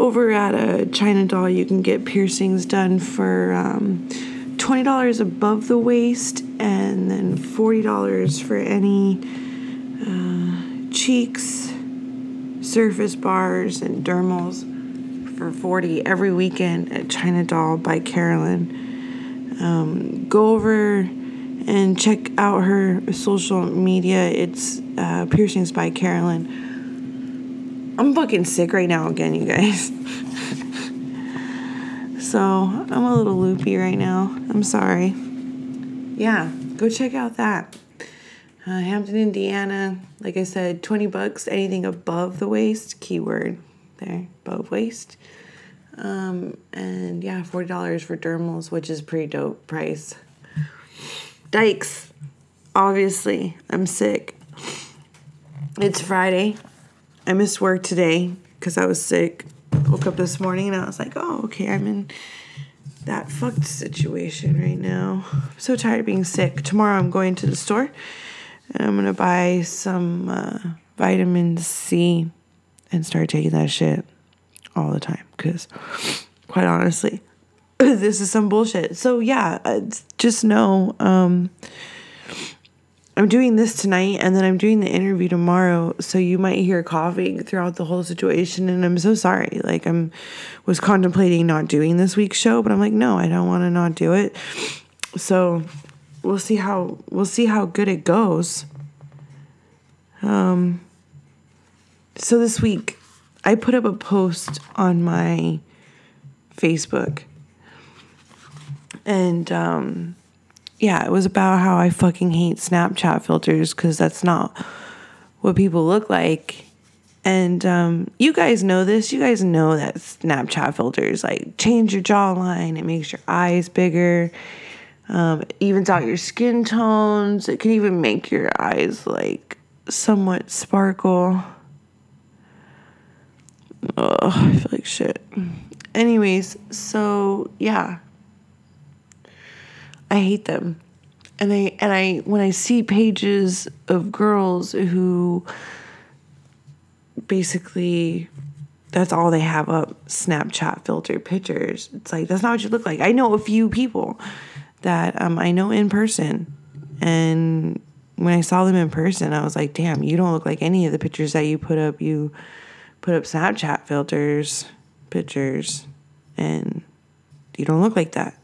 over at a China Doll, you can get piercings done for um, twenty dollars above the waist, and then forty dollars for any uh, cheeks, surface bars, and dermals for forty every weekend at China Doll by Carolyn. Um, go over and check out her social media. It's uh, piercings by Carolyn. I'm fucking sick right now again, you guys. so I'm a little loopy right now. I'm sorry. Yeah, go check out that. Uh, Hammond, Indiana. Like I said, 20 bucks, anything above the waist, keyword there, above waist. Um, and yeah, $40 for dermals, which is pretty dope price. Dykes, obviously, I'm sick. It's Friday. I missed work today because I was sick. Woke up this morning and I was like, oh, okay, I'm in that fucked situation right now. I'm so tired of being sick. Tomorrow I'm going to the store and I'm gonna buy some uh, vitamin C and start taking that shit all the time because, quite honestly, this is some bullshit. So yeah, just know. Um, I'm doing this tonight and then I'm doing the interview tomorrow. So you might hear coughing throughout the whole situation. And I'm so sorry. Like I'm was contemplating not doing this week's show, but I'm like, no, I don't want to not do it. So we'll see how we'll see how good it goes. Um so this week I put up a post on my Facebook. And um yeah, it was about how I fucking hate Snapchat filters because that's not what people look like. And um, you guys know this. You guys know that Snapchat filters like change your jawline. It makes your eyes bigger. Um, it evens out your skin tones. It can even make your eyes like somewhat sparkle. Oh, I feel like shit. Anyways, so yeah, I hate them. And I and I when I see pages of girls who basically that's all they have up Snapchat filter pictures. It's like that's not what you look like. I know a few people that um, I know in person, and when I saw them in person, I was like, "Damn, you don't look like any of the pictures that you put up. You put up Snapchat filters pictures, and you don't look like that."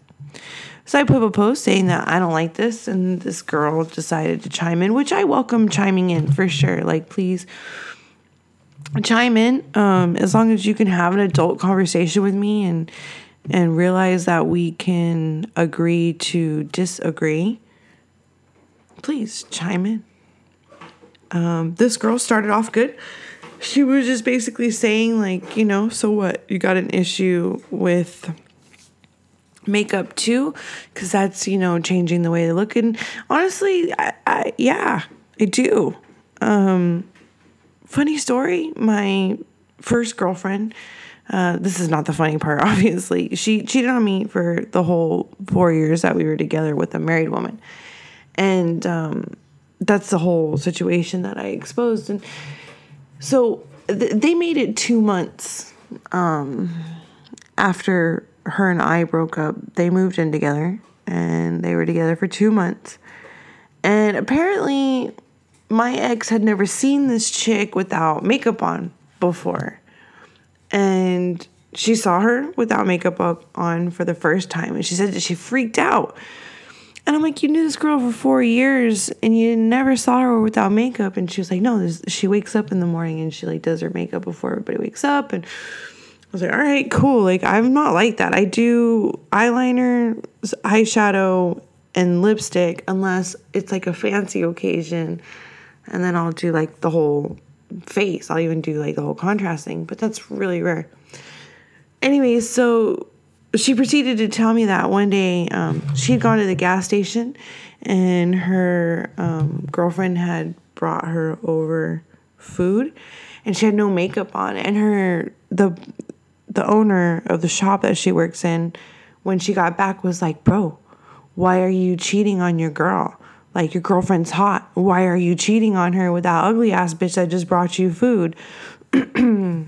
So I put a post saying that I don't like this, and this girl decided to chime in, which I welcome chiming in for sure. Like, please chime in um, as long as you can have an adult conversation with me and and realize that we can agree to disagree. Please chime in. Um, this girl started off good. She was just basically saying, like, you know, so what? You got an issue with makeup too because that's you know changing the way they look. And honestly I, I yeah i do. Um funny story my first girlfriend uh, this is not the funny part obviously. She cheated on me for the whole four years that we were together with a married woman. And um, that's the whole situation that i exposed. And so th- they made it two months um, after her and I broke up, they moved in together and they were together for two months. And apparently, my ex had never seen this chick without makeup on before. And she saw her without makeup up on for the first time. And she said that she freaked out. And I'm like, you knew this girl for four years and you never saw her without makeup. And she was like, no, this, she wakes up in the morning and she like does her makeup before everybody wakes up. And was like, all right, cool. Like, I'm not like that. I do eyeliner, eyeshadow, and lipstick unless it's like a fancy occasion. And then I'll do like the whole face. I'll even do like the whole contrasting, but that's really rare. Anyway, so she proceeded to tell me that one day um, she had gone to the gas station and her um, girlfriend had brought her over food and she had no makeup on and her the the owner of the shop that she works in, when she got back, was like, Bro, why are you cheating on your girl? Like, your girlfriend's hot. Why are you cheating on her with that ugly ass bitch that just brought you food?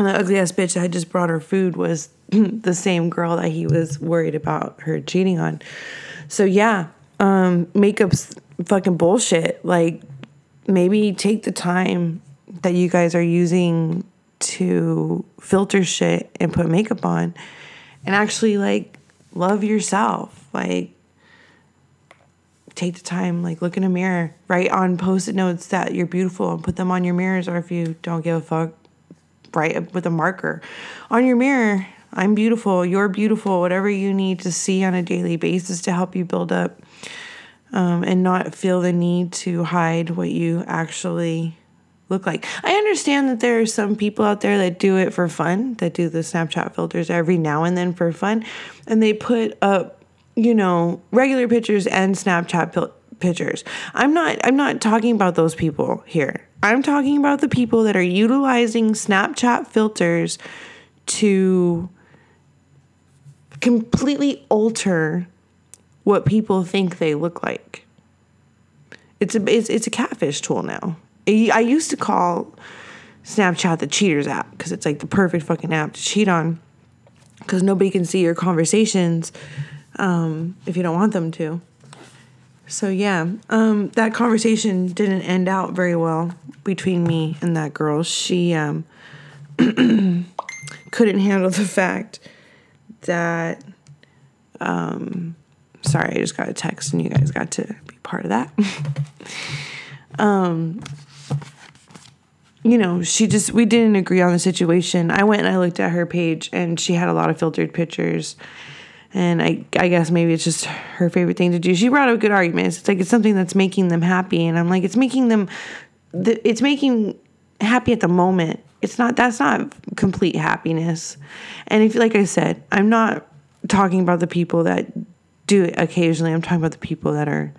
And the ugly ass bitch that just brought her food was the same girl that he was worried about her cheating on. So yeah, um, makeup's fucking bullshit. Like maybe take the time that you guys are using to filter shit and put makeup on and actually like love yourself. Like take the time, like look in a mirror, write on post-it notes that you're beautiful and put them on your mirrors or if you don't give a fuck, write with a marker on your mirror. I'm beautiful, you're beautiful, whatever you need to see on a daily basis to help you build up um, and not feel the need to hide what you actually look like. I understand that there are some people out there that do it for fun, that do the Snapchat filters every now and then for fun, and they put up, you know, regular pictures and Snapchat pil- pictures. I'm not I'm not talking about those people here. I'm talking about the people that are utilizing Snapchat filters to completely alter what people think they look like. It's a it's, it's a catfish tool now. I used to call Snapchat the cheaters app because it's like the perfect fucking app to cheat on because nobody can see your conversations um, if you don't want them to. So yeah, um, that conversation didn't end out very well between me and that girl. She um, couldn't handle the fact that um, sorry, I just got a text and you guys got to be part of that. um, you know, she just, we didn't agree on the situation. I went and I looked at her page and she had a lot of filtered pictures. And I, I guess maybe it's just her favorite thing to do. She brought up good arguments. It's like it's something that's making them happy, and I'm like, it's making them, it's making happy at the moment. It's not. That's not complete happiness. And if, like I said, I'm not talking about the people that do it occasionally. I'm talking about the people that are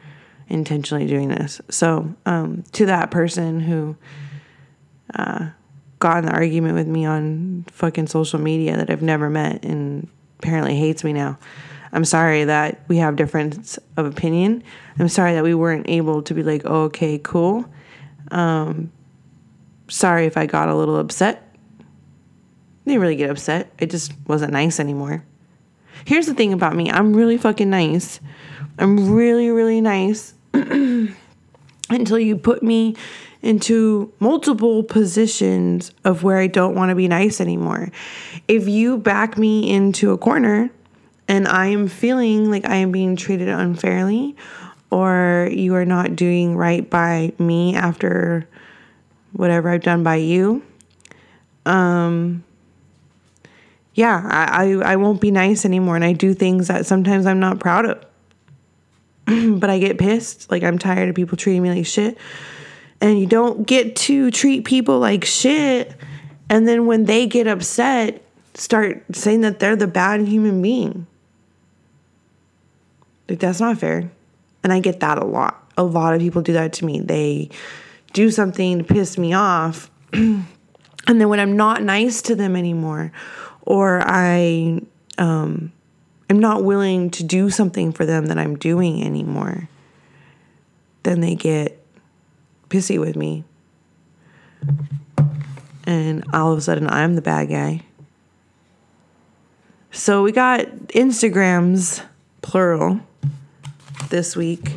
intentionally doing this. So, um, to that person who uh, got in the argument with me on fucking social media that I've never met and apparently hates me now. I'm sorry that we have difference of opinion. I'm sorry that we weren't able to be like, oh, okay, cool. Um, sorry if I got a little upset. I didn't really get upset. It just wasn't nice anymore. Here's the thing about me I'm really fucking nice. I'm really, really nice until you put me into multiple positions of where I don't want to be nice anymore. If you back me into a corner and I am feeling like I am being treated unfairly, or you are not doing right by me after whatever I've done by you, um, yeah, I, I, I won't be nice anymore. And I do things that sometimes I'm not proud of. but I get pissed. Like, I'm tired of people treating me like shit. And you don't get to treat people like shit. And then when they get upset, start saying that they're the bad human being. Like, that's not fair. And I get that a lot. A lot of people do that to me. They do something to piss me off. and then when I'm not nice to them anymore, or I um, am not willing to do something for them that I'm doing anymore, then they get pissy with me. And all of a sudden, I'm the bad guy. So we got Instagrams, plural, this week.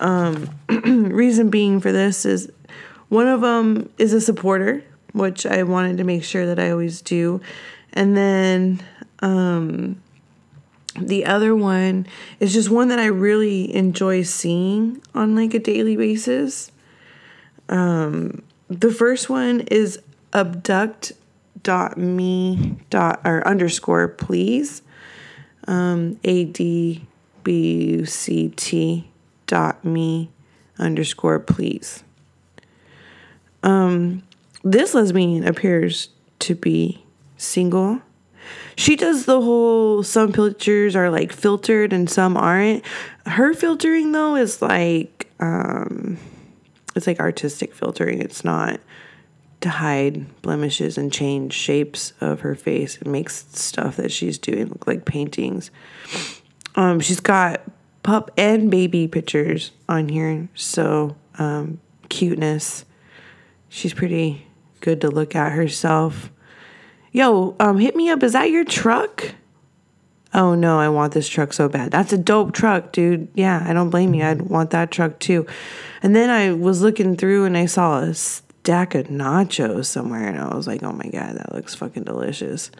Um, reason being for this is one of them is a supporter, which I wanted to make sure that I always do. And then um, the other one is just one that I really enjoy seeing on like a daily basis. Um, the first one is abduct dot me dot or underscore please um, a d b u c t dot me underscore please um, this lesbian appears to be single. She does the whole some pictures are like filtered and some aren't. Her filtering though is like um it's like artistic filtering. It's not to hide blemishes and change shapes of her face. It makes stuff that she's doing look like paintings. Um she's got pup and baby pictures on here. So um cuteness. She's pretty good to look at herself Yo, um, hit me up. Is that your truck? Oh no, I want this truck so bad. That's a dope truck, dude. Yeah, I don't blame you. I'd want that truck too. And then I was looking through and I saw a stack of nachos somewhere and I was like, oh my God, that looks fucking delicious.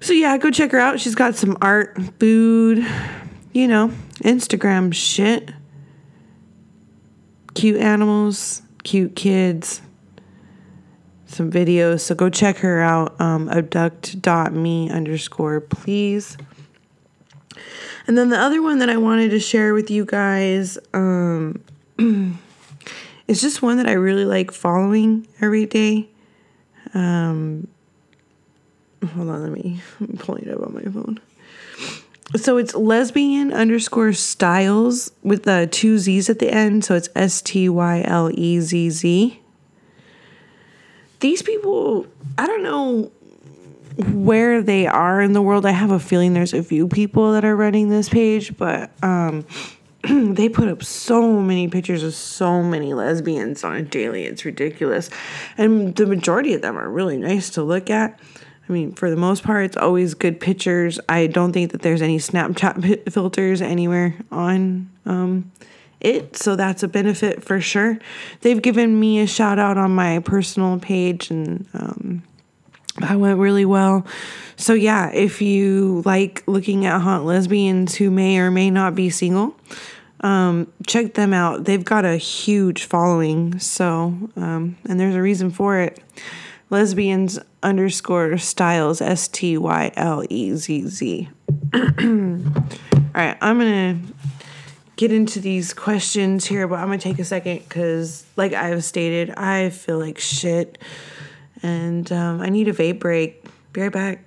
So yeah, go check her out. She's got some art, food, you know, Instagram shit. Cute animals, cute kids, some videos. So go check her out. Um, abduct.me underscore please. And then the other one that I wanted to share with you guys um, is just one that I really like following every day. Um, hold on, let me I'm pulling it up on my phone. So it's lesbian underscore styles with the two Z's at the end. So it's S T Y L E Z Z these people, I don't know where they are in the world. I have a feeling there's a few people that are running this page, but um, they put up so many pictures of so many lesbians on a daily. It's ridiculous. And the majority of them are really nice to look at. I mean, for the most part, it's always good pictures. I don't think that there's any Snapchat filters anywhere on um, it. So that's a benefit for sure. They've given me a shout out on my personal page and um, that went really well. So, yeah, if you like looking at hot lesbians who may or may not be single, um, check them out. They've got a huge following. So, um, and there's a reason for it. Lesbians underscore styles, S T Y L E Z Z. All right, I'm to get into these questions here, but I'm gonna take a second because, like I've stated, I feel like shit, and um, I need a vape break. Be right back.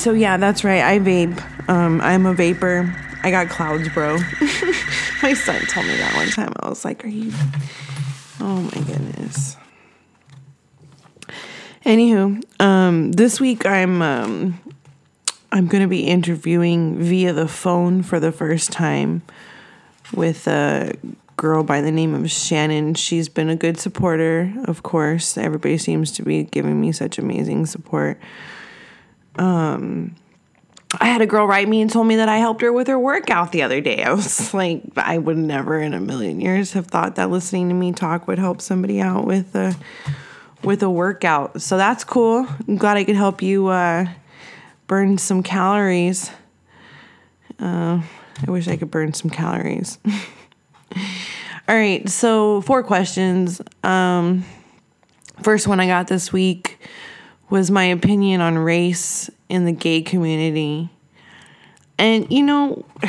So yeah, that's right. I vape. Um, I'm a vapor. I got clouds, bro. my son told me that one time. I was like, "Are you?" Oh my goodness. Anywho, um, this week I'm um, I'm gonna be interviewing via the phone for the first time with a girl by the name of Shanin. She's been a good supporter, of course. Everybody seems to be giving me such amazing support um I had a girl write me and told me that I helped her with her workout the other day. I was like, I would never in a million years have thought that listening to me talk would help somebody out with a with a workout. So that's cool. I'm glad I could help you uh, burn some calories. Uh, I wish I could burn some calories. All right, so four questions. Um, first one I got this week was my opinion on race in the gay community. And, you know,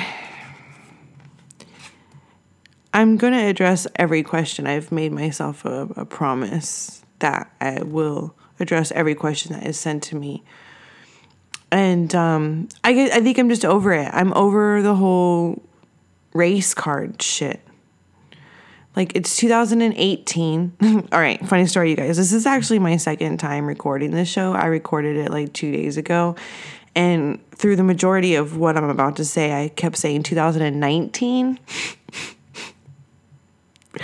I'm going to address every question. I've made myself a, a, promise that I will address every question that is sent to me. And um, I, I think I'm just over it. I'm over the whole race card shit. Like it's 2018. All right, funny story, you guys. This is actually my second time recording this show. I recorded it like two days ago. And through the majority of what I'm about to say, I kept saying 2019. and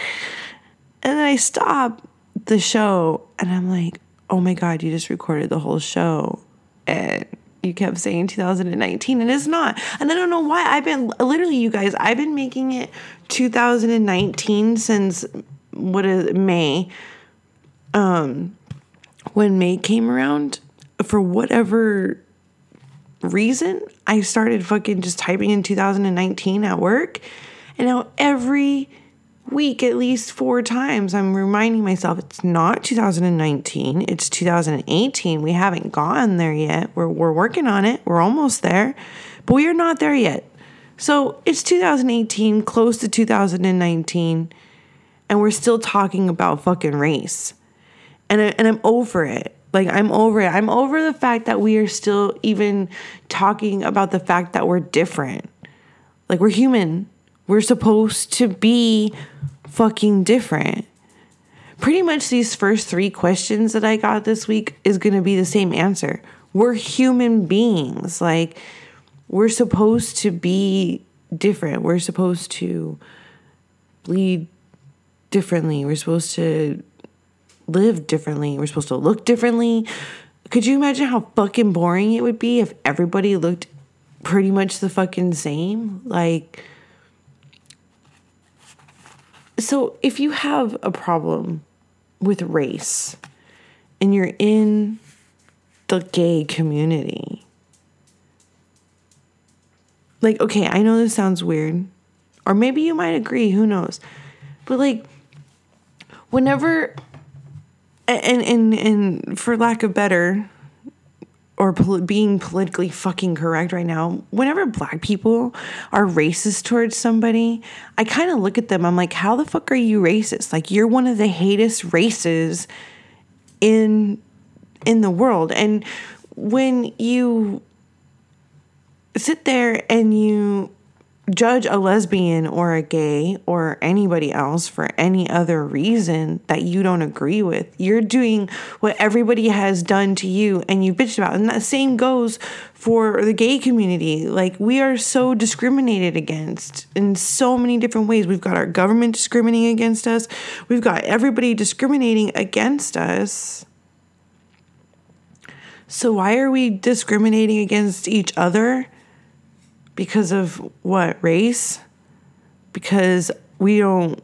then I stopped the show and I'm like, oh my God, you just recorded the whole show. And you kept saying 2019 and it's not. And I don't know why. I've been literally you guys, I've been making it 2019 since what is May. Um when May came around for whatever reason, I started fucking just typing in 2019 at work. And now every week at least four times i'm reminding myself it's not 2019 it's 2018 we haven't gotten there yet we're, we're working on it we're almost there but we are not there yet. So it's 2018, close to 2019, and we're still talking about fucking race. And, I, and I'm over it. Like, I'm over it. I'm over the fact that we are still even talking about the fact that we're different. Like, we're human. We're supposed to be fucking different. Pretty much these first three questions that I got this week is going to be the same answer. We're human beings. Like, we're supposed to be different. We're supposed to bleed differently. We're supposed to live differently. We're supposed to look differently. Could you imagine how fucking boring it would be if everybody looked pretty much the fucking same? Like, so if you have a problem with race and you're in the gay community, like, okay, I know this sounds weird, or maybe you might agree, who knows? But like, whenever, and and and for lack of better, or pol- being politically fucking correct right now, whenever black people are racist towards somebody, I kind of look at them. I'm like, how the fuck are you racist? Like, you're one of the hatest races in in the world, and when you sit there and you judge a lesbian or a gay or anybody else for any other reason that you don't agree with. You're doing what everybody has done to you and you bitch about. And that same goes for the gay community. Like we are so discriminated against in so many different ways. We've got our government discriminating against us. We've got everybody discriminating against us. So why are we discriminating against each other? Because of what race? Because we don't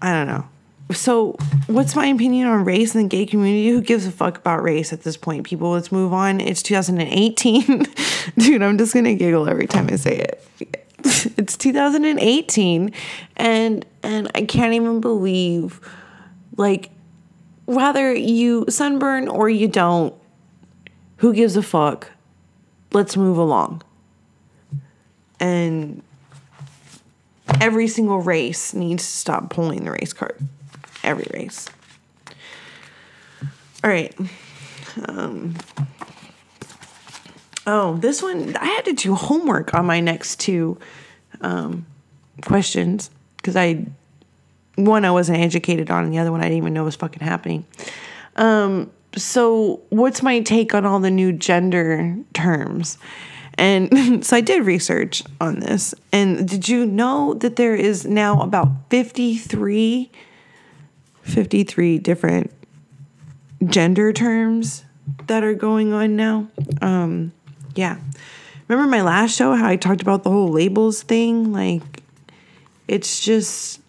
i don't know. So what's my opinion on race in the gay community? Who gives a fuck about race at this point? People let's move on. It's 2018 dude i'm just gonna giggle every time i say it. It's 2018 and and i can't even believe like whether you sunburn or you don't who gives a fuck? Let's move along and every single race needs to stop pulling the race card. Every race. All right. Um, oh, this one, I had to do homework on my next two um, questions because I, one, I wasn't educated on, and the other one I didn't even know was fucking happening. Um, so, what's my take on all the new gender terms? And so I did research on this. And did you know that there is now about 53 53 different gender terms that are going on now? Um yeah. Remember my last show how I talked about the whole labels thing? Like it's just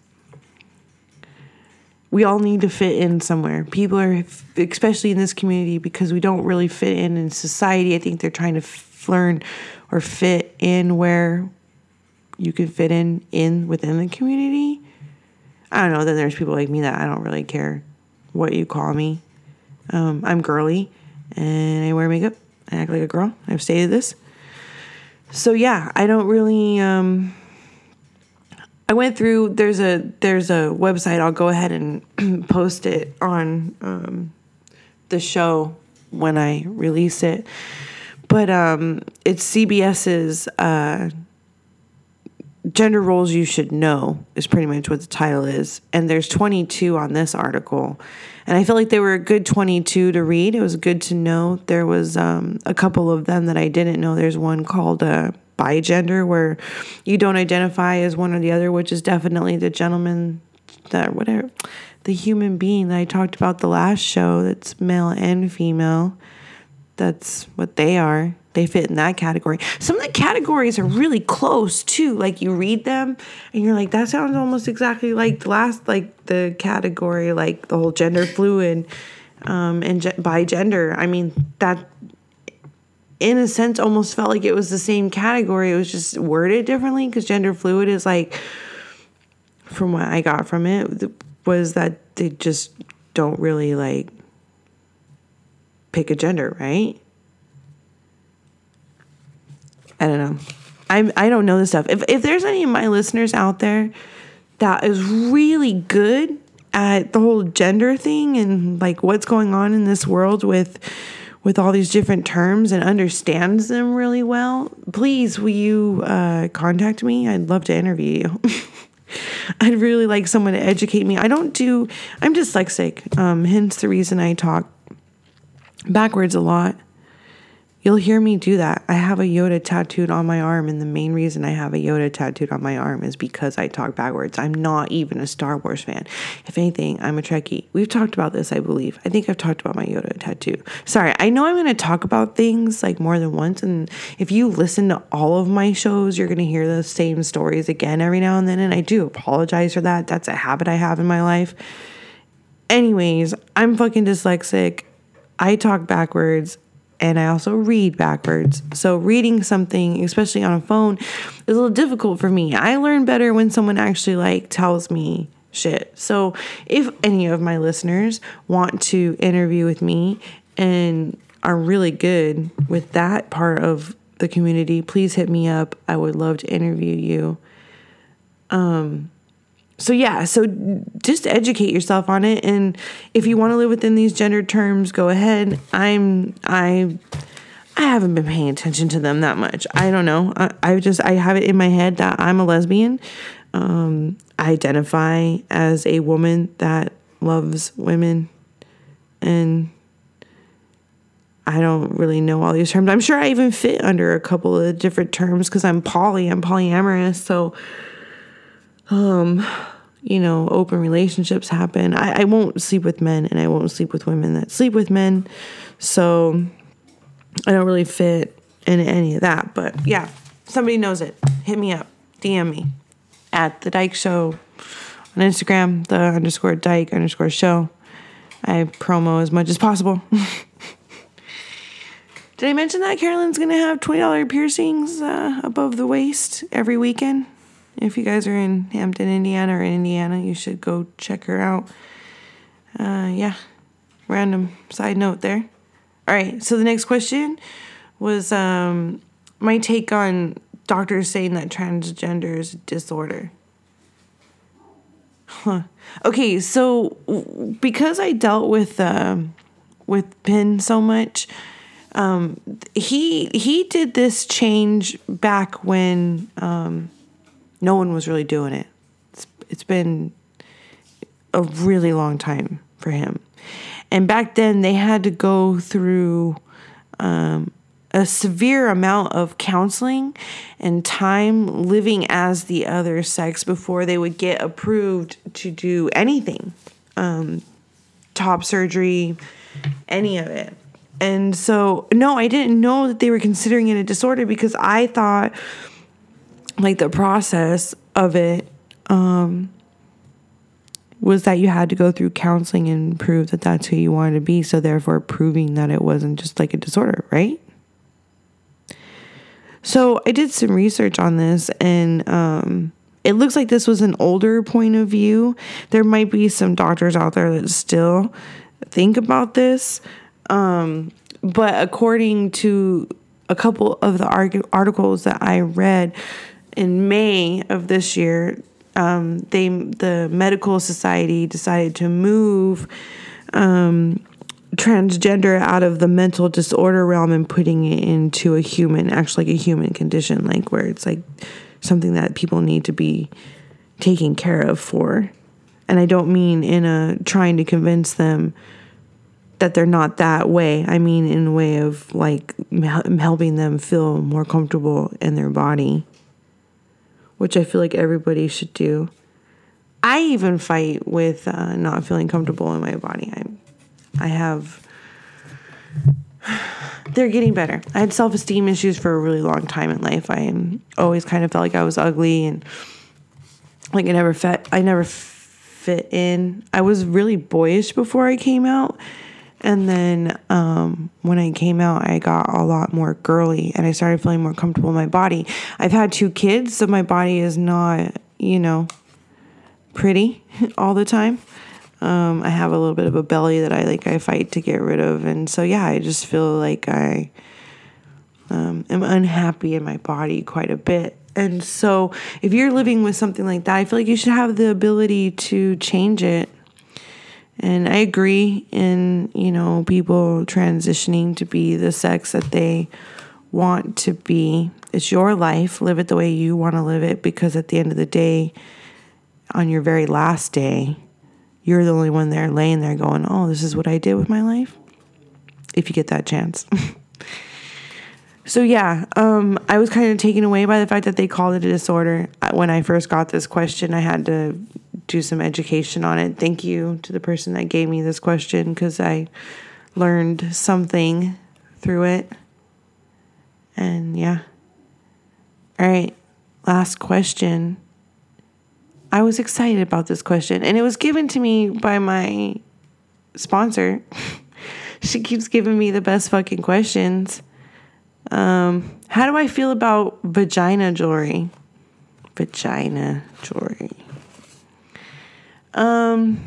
we all need to fit in somewhere. People are, especially in this community, because we don't really fit in in society. I think they're trying to learn or fit in where you can fit in in within the community. I don't know. Then there's people like me that I don't really care what you call me. Um, I'm girly and I wear makeup. I act like a girl. I've stated this. So yeah, I don't really. Um, I went through. There's a there's a website. I'll go ahead and post it on um, the show when I release it. But um, it's CBS's uh, Gender Roles You Should Know, is pretty much what the title is. And there's 22 on this article. And I feel like they were a good 22 to read. It was good to know. There was um, a couple of them that I didn't know. There's one called uh, Bigender, where you don't identify as one or the other, which is definitely the gentleman that, whatever, the human being that I talked about the last show that's male and female that's what they are. They fit in that category. Some of the categories are really close too. Like you read them and you're like, that sounds almost exactly like the last, like the category, like the whole gender fluid um, and ge- Bigender. I mean, that in a sense almost felt like it was the same category. It was just worded differently because gender fluid is like, from what I got from it, was that they just don't really like pick a gender, right? I don't know. I I don't know this stuff. If if there's any of my listeners out there that is really good at the whole gender thing and like what's going on in this world with with all these different terms and understands them really well, please will you uh, contact me? I'd love to interview you. I'd really like someone to educate me. I don't do. I'm dyslexic. Um, hence the reason I talk backwards a lot. You'll hear me do that. I have a Yoda tattooed on my arm, and the main reason I have a Yoda tattooed on my arm is because I talk backwards. I'm not even a Star Wars fan. If anything, I'm a Trekkie. We've talked about this, I believe. I think I've talked about my Yoda tattoo. Sorry, I know I'm going to talk about things like more than once, and if you listen to all of my shows, you're going to hear the same stories again every now and then, and I do apologize for that. That's a habit I have in my life. Anyways, I'm fucking dyslexic. I talk backwards and I also read backwards. So reading something, especially on a phone, is a little difficult for me. I learn better when someone actually like tells me shit. So if any of my listeners want to interview with me and are really good with that part of the community, please hit me up. I would love to interview you. Um so yeah, so just educate yourself on it and if you want to live within these gender terms, go ahead. I'm I I haven't been paying attention to them that much. I don't know. I, I just I have it in my head that I'm a lesbian. Um, I identify as a woman that loves women and I don't really know all these terms. I'm sure I even fit under a couple of different terms because I'm poly, I'm polyamorous. So um, you know, open relationships happen. I, I won't sleep with men and I won't sleep with women that sleep with men. So I don't really fit in any of that. But yeah, somebody knows it. Hit me up. DM me at the Dyke Show on Instagram, the underscore Dyke underscore show. I promo as much as possible. Did I mention that Carolyn's gonna have twenty dollar piercings uh, above the waist every weekend? If you guys are in Hammond, Indiana, or in Indiana, you should go check her out. Uh, yeah, random side note there. All right, so the next question was um, my take on doctors saying that transgender is a disorder. Huh. Okay, so because I dealt with uh, with Penn so much, um, he he did this change back when um, no one was really doing it. It's, it's been a really long time for him. And back then, they had to go through um, a severe amount of counseling and time living as the other sex before they would get approved to do anything um, top surgery, any of it. And so, no, I didn't know that they were considering it a disorder because I thought like the process of it um, was that you had to go through counseling and prove that that's who you wanted to be. So, therefore, proving that it wasn't just like a disorder, right? So, I did some research on this and um, it looks like this was an older point of view. There might be some doctors out there that still think about this. Um, but according to a couple of the articles that I read, in May of this year, um, they the medical society decided to move um, transgender out of the mental disorder realm and putting it into a human, actually like a human condition, like where it's like something that people need to be taken care of for. And I don't mean in a trying to convince them that they're not that way. I mean in a way of like helping them feel more comfortable in their body which I feel like everybody should do. I even fight with uh, not feeling comfortable in my body. I, I have. They're getting better. I had self esteem issues for a really long time in life. I always kind of felt like I was ugly and like I never fit. I never fit in. I was really boyish before I came out, and then um, when I came out, I got a lot more girly and I started feeling more comfortable in my body. I've had two kids, so my body is not, you know, pretty all the time. Um, I have a little bit of a belly that I like I fight to get rid of, and so yeah, I just feel like I um, am unhappy in my body quite a bit. And so, if you're living with something like that, I feel like you should have the ability to change it. And I agree in, you know, people transitioning to be the sex that they want to be. It's your life. Live it the way you want to live it because at the end of the day, on your very last day, you're the only one there laying there going, Oh, this is what I did with my life. If you get that chance. so, yeah, um, I was kind of taken away by the fact that they called it a disorder. When I first got this question, I had to do some education on it. Thank you to the person that gave me this question because I learned something through it. And yeah. All right, last question. I was excited about this question, and it was given to me by my sponsor. she keeps giving me the best fucking questions. Um, how do I feel about vagina jewelry? Vagina jewelry. Um.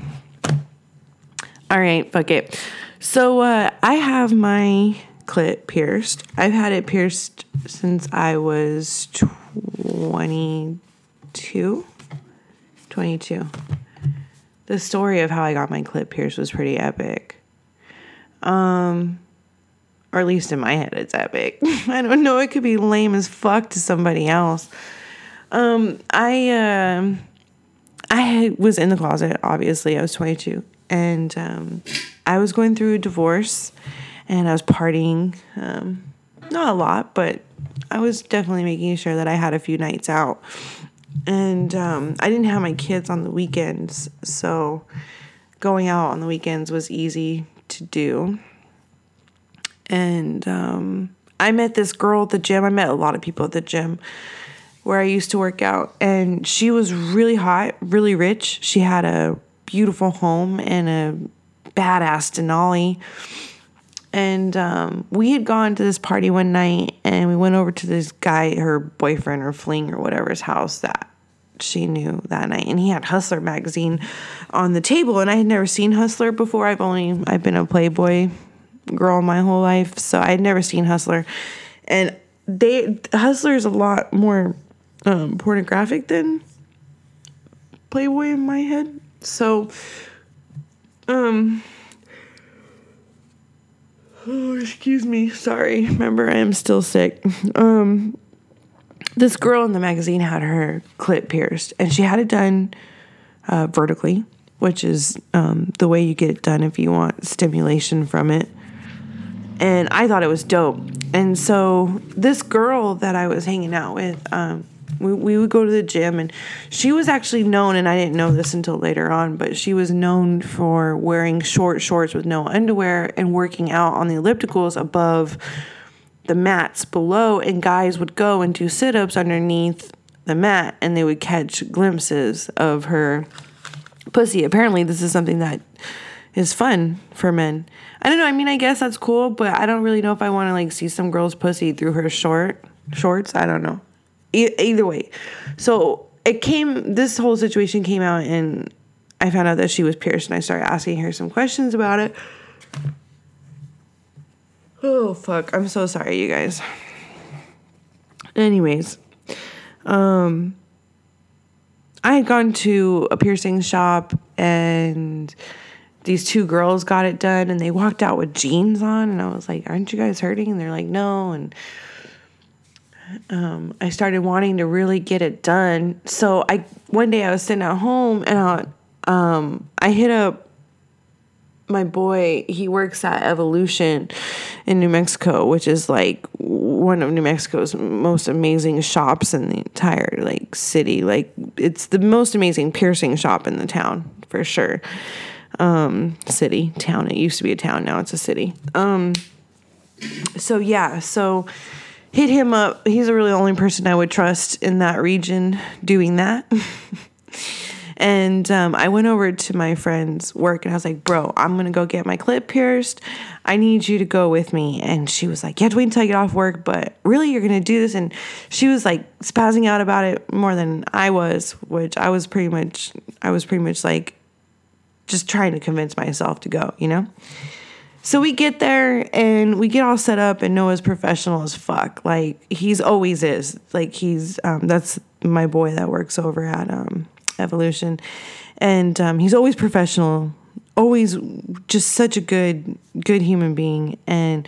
All right, fuck it. So uh, I have my clit pierced. I've had it pierced since I was 22. 22. The story of how I got my clit pierced was pretty epic. Um, or at least in my head, it's epic. I don't know. It could be lame as fuck to somebody else. Um, I um, I was in the closet. Obviously, I was 22, and um, I was going through a divorce, and I was partying. Um, not a lot, but I was definitely making sure that I had a few nights out and um, I didn't have my kids on the weekends, so going out on the weekends was easy to do. And um, I met this girl at the gym. I met a lot of people at the gym where I used to work out, and she was really hot, really rich. She had a beautiful home and a badass Denali. And um, we had gone to this party one night and we went over to this guy, her boyfriend or fling or whatever's house that she knew that night. And he had Hustler magazine on the table. And I had never seen Hustler before. I've only, I've been a Playboy girl my whole life. So I had never seen Hustler. And they, Hustler is a lot more um, pornographic than Playboy in my head. So, um, Oh, excuse me. Sorry. Remember, I am still sick. Um, this girl in the magazine had her clit pierced, and she had it done uh, vertically, which is um, the way you get it done if you want stimulation from it. And I thought it was dope. And so this girl that I was hanging out with, um, we, we would go to the gym and she was actually known and i didn't know this until later on but she was known for wearing short shorts with no underwear and working out on the ellipticals above the mats below and guys would go and do sit-ups underneath the mat and they would catch glimpses of her pussy. Apparently this is something that is fun for men. I don't know i mean i guess that's cool but i don't really know if i want to like see some girl's pussy through her short shorts i don't know either way. So it came, this whole situation came out, and I found out that she was pierced, and I started asking her some questions about it. Oh, fuck. I'm so sorry, you guys. Anyways, um, I had gone to a piercing shop and these two girls got it done and they walked out with jeans on and I was like, "Aren't you guys hurting?" And they're like, "No." And um, I started wanting to really get it done. So I one day I was sitting at home and I, um, I hit up my boy. He works at Evolution in New Mexico, which is like one of New Mexico's most amazing shops in the entire like city. Like it's the most amazing piercing shop in the town for sure. Um, city, town. It used to be a town, now it's a city. Um, so yeah, so hit him up. He's the really the only person I would trust in that region doing that. and um, I went over to my friend's work and I was like, bro, I'm to go get my clit pierced. I need you to go with me. And she was like, you have to wait until I get off work, but really, you're to do this? And she was like spazzing out about it more than I was, which I was pretty much, I was pretty much like just trying to convince myself to go, you know? So we get there and we get all set up, and Noah's professional as fuck. Like he's always is. Like he's um, that's my boy that works over at um, Evolution, and um, he's always professional, always just such a good good human being. And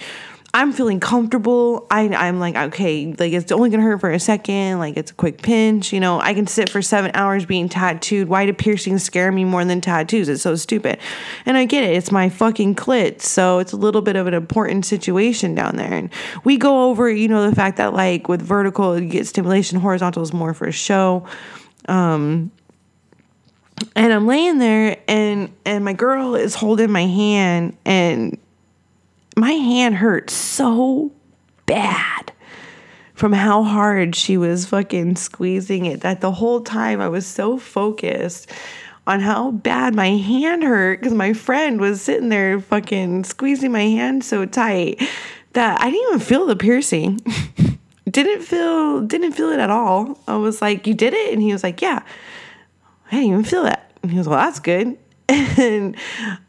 I'm feeling comfortable. I, I'm like, okay, like it's only gonna hurt for a second. Like it's a quick pinch. You know, I can sit for seven hours being tattooed. Why do piercings scare me more than tattoos? It's so stupid. And I get it. It's my fucking clit. So it's a little bit of an important situation down there. And we go over, you know, the fact that like with vertical, you get stimulation, horizontal is more for show. Um, and I'm laying there and and my girl is holding my hand and my hand hurt so bad from how hard she was fucking squeezing it that the whole time I was so focused on how bad my hand hurt because my friend was sitting there fucking squeezing my hand so tight that I didn't even feel the piercing. didn't feel didn't feel it at all. I was like, "You did it?" And he was like, "Yeah." I didn't even feel that. And he was, "Well, that's good." And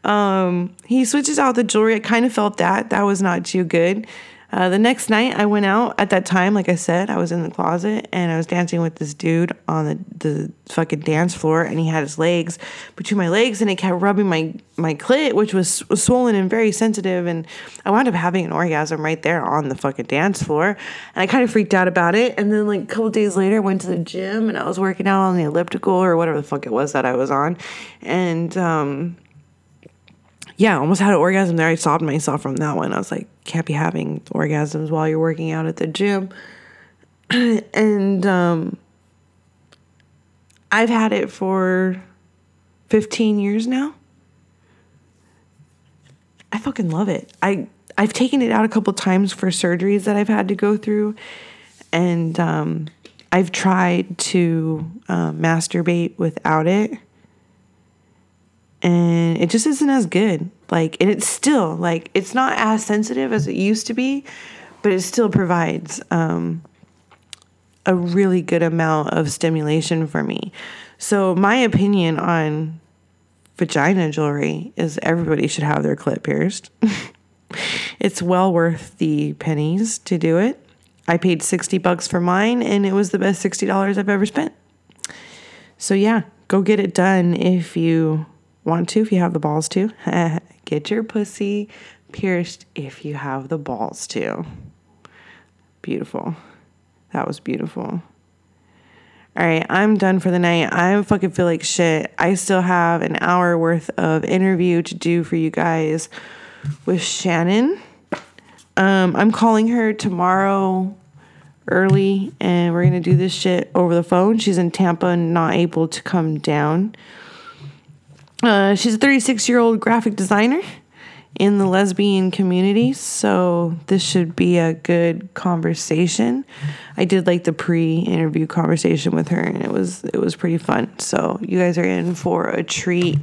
um, he switches out the jewelry. I kind of felt that that was not too good. Uh, the next night, I went out. At that time, like I said, I was in the closet and I was dancing with this dude on the, the fucking dance floor, and he had his legs between my legs, and it kept rubbing my my clit, which was, was swollen and very sensitive. And I wound up having an orgasm right there on the fucking dance floor, and I kind of freaked out about it. And then, like a couple days later, I went to the gym and I was working out on the elliptical or whatever the fuck it was that I was on, and um, yeah, almost had an orgasm there. I stopped myself from that one. I was like, can't be having orgasms while you're working out at the gym. and um, I've had it for 15 years now. I fucking love it. I I've taken it out a couple times for surgeries that I've had to go through, and um, I've tried to uh, masturbate without it and it just isn't as good. Like, and it's still like it's not as sensitive as it used to be, but it still provides um, a really good amount of stimulation for me. So, my opinion on vagina jewelry is everybody should have their clit pierced. it's well worth the pennies to do it. I paid 60 bucks for mine and it was the best $60 I've ever spent. So yeah, go get it done if you want to if you have the balls to. Get your pussy pierced if you have the balls to. Beautiful. That was beautiful. All right, I'm done for the night. I fucking feel like shit. I still have an hour worth of interview to do for you guys with Shanin. Um, I'm calling her tomorrow early and we're gonna do this shit over the phone. She's in Tampa, not able to come down. Uh, she's a 36 year old graphic designer in the lesbian community, so this should be a good conversation. I did like the pre-interview conversation with her, and it was it was pretty fun. So you guys are in for a treat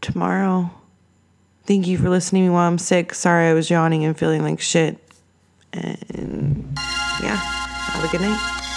tomorrow. Thank you for listening to me while I'm sick. Sorry I was yawning and feeling like shit. And yeah, have a good night.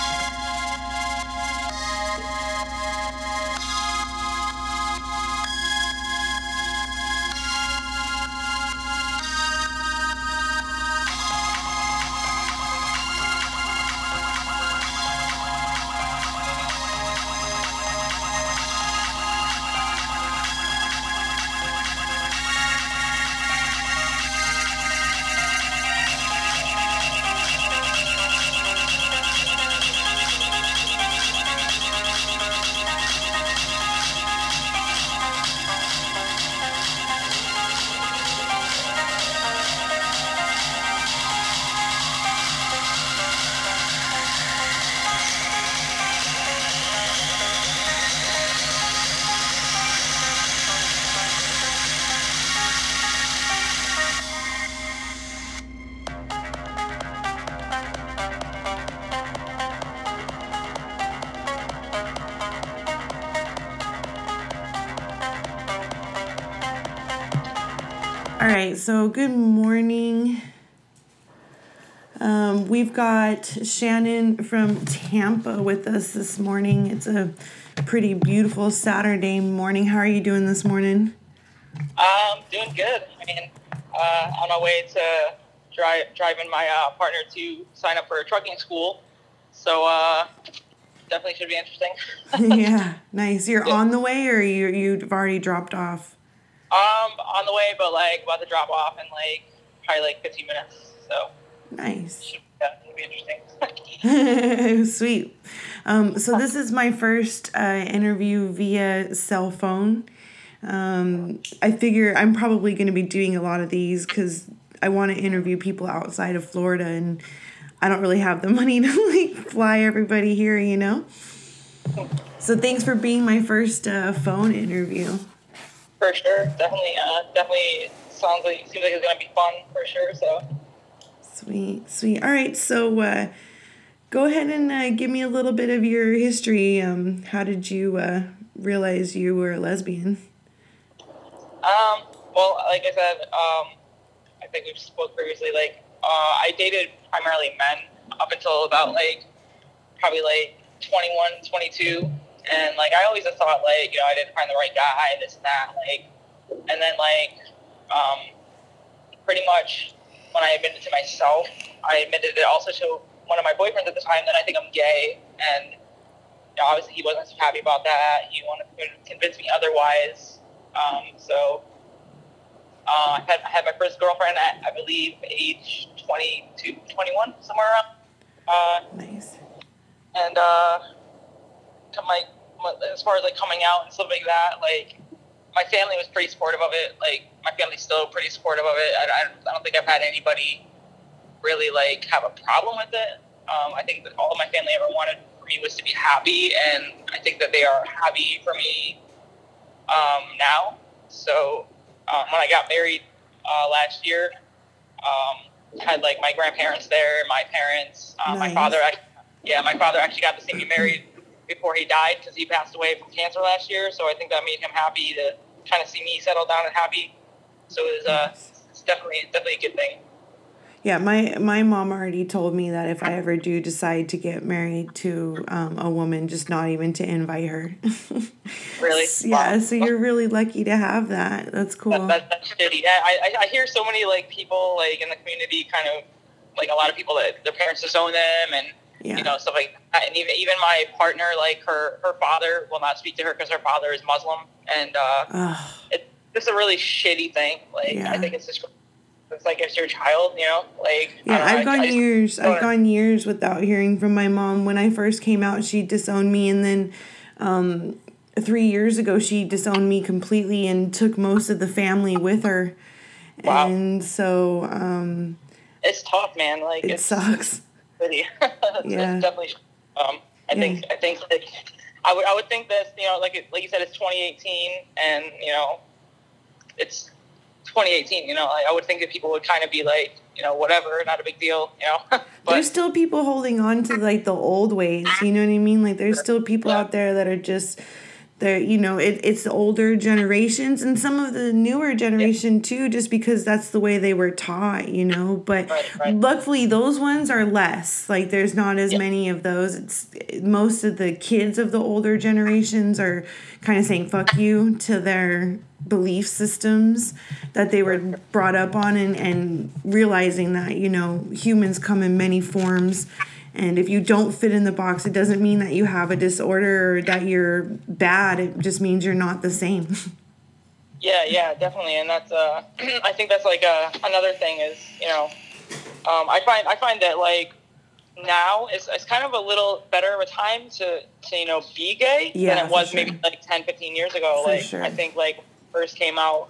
Shanin from Tampa with us this morning. It's a pretty beautiful Saturday morning. How are you doing this morning? Um, doing good. and uh, on my way to drive driving my uh, partner to sign up for a trucking school. So uh, definitely should be interesting. yeah, nice. You're yeah. on the way, or you you've already dropped off? Um, on the way, but like about to drop off in like probably like 15 minutes. So nice. Should, it'll be interesting. Sweet. Um, so this is my first uh, interview via cell phone. Um, I figure I'm probably going to be doing a lot of these because I want to interview people outside of Florida, and I don't really have the money to like fly everybody here, you know. So thanks for being my first uh, phone interview. For sure, definitely, uh, definitely sounds like seems like it's gonna be fun for sure. So. Sweet, sweet. All right, so uh, go ahead and uh, give me a little bit of your history. Um, how did you uh, realize you were a lesbian? Um, well, like I said, um, I think we've spoke previously. Like, uh, I dated primarily men up until about like probably like 21, 22. And like, I always just thought like, you know, I didn't find the right guy, this and that. Like, and then like, um, pretty much when I admitted to myself, I admitted it also to one of my boyfriends at the time that I think I'm gay. And obviously he wasn't so happy about that. He wanted to convince me otherwise. Um, so uh, I, had, I had my first girlfriend at, I believe, age 22, 21, somewhere around. Uh, nice. And uh, my, as far as like coming out and stuff like that, like my family was pretty supportive of it. Like my family's still pretty supportive of it. I, I, I don't think I've had anybody really like have a problem with it. Um, I think that all my family ever wanted for me was to be happy, and I think that they are happy for me um, now. So um, when I got married uh, last year, um, had like my grandparents there, my parents, uh, nice. my father. Yeah, my father actually got to see me married before he died because he passed away from cancer last year. So I think that made him happy to kind of see me settle down and happy. So it was uh, it's definitely definitely a good thing. Yeah, my my mom already told me that if I ever do decide to get married to um, a woman, just not even to invite her. really? yeah. Wow. So you're really lucky to have that. That's cool. That, that, that's shitty. Yeah, I, I hear so many like people like in the community, kind of like a lot of people that their parents disown them and yeah. you know stuff like that. And even even my partner, like her her father will not speak to her because her father is Muslim, and uh, it's just a really shitty thing. Like yeah. I think it's just it's like if it's your child, you know, like yeah. I've gone I, years. I've gone years without hearing from my mom. When I first came out, she disowned me, and then um, three years ago, she disowned me completely and took most of the family with her. Wow. And so um, it's tough, man. Like it sucks. It's, yeah, definitely. Um, I yeah. think I think like I would I would think that you know like it, like you said it's 2018 and you know it's 2018. You know, I, I would think that people would kind of be like, you know, whatever, not a big deal. You know, but, there's still people holding on to like the old ways. You know what I mean? Like there's still people yeah. out there that are just they're you know it, it's the older generations and some of the newer generation yeah. too just because that's the way they were taught you know but right, right. luckily those ones are less like there's not as yeah. many of those it's most of the kids of the older generations are kind of saying fuck you to their belief systems that they were brought up on and, and realizing that you know humans come in many forms and if you don't fit in the box it doesn't mean that you have a disorder or that you're bad. It just means you're not the same. Yeah yeah definitely. And that's uh i think that's like uh, another thing is you know um, i find i find that like now it's, is kind of a little better of a time to, to you know be gay yeah, than it was sure. maybe like 10 15 years ago. For like sure. i think like first came out,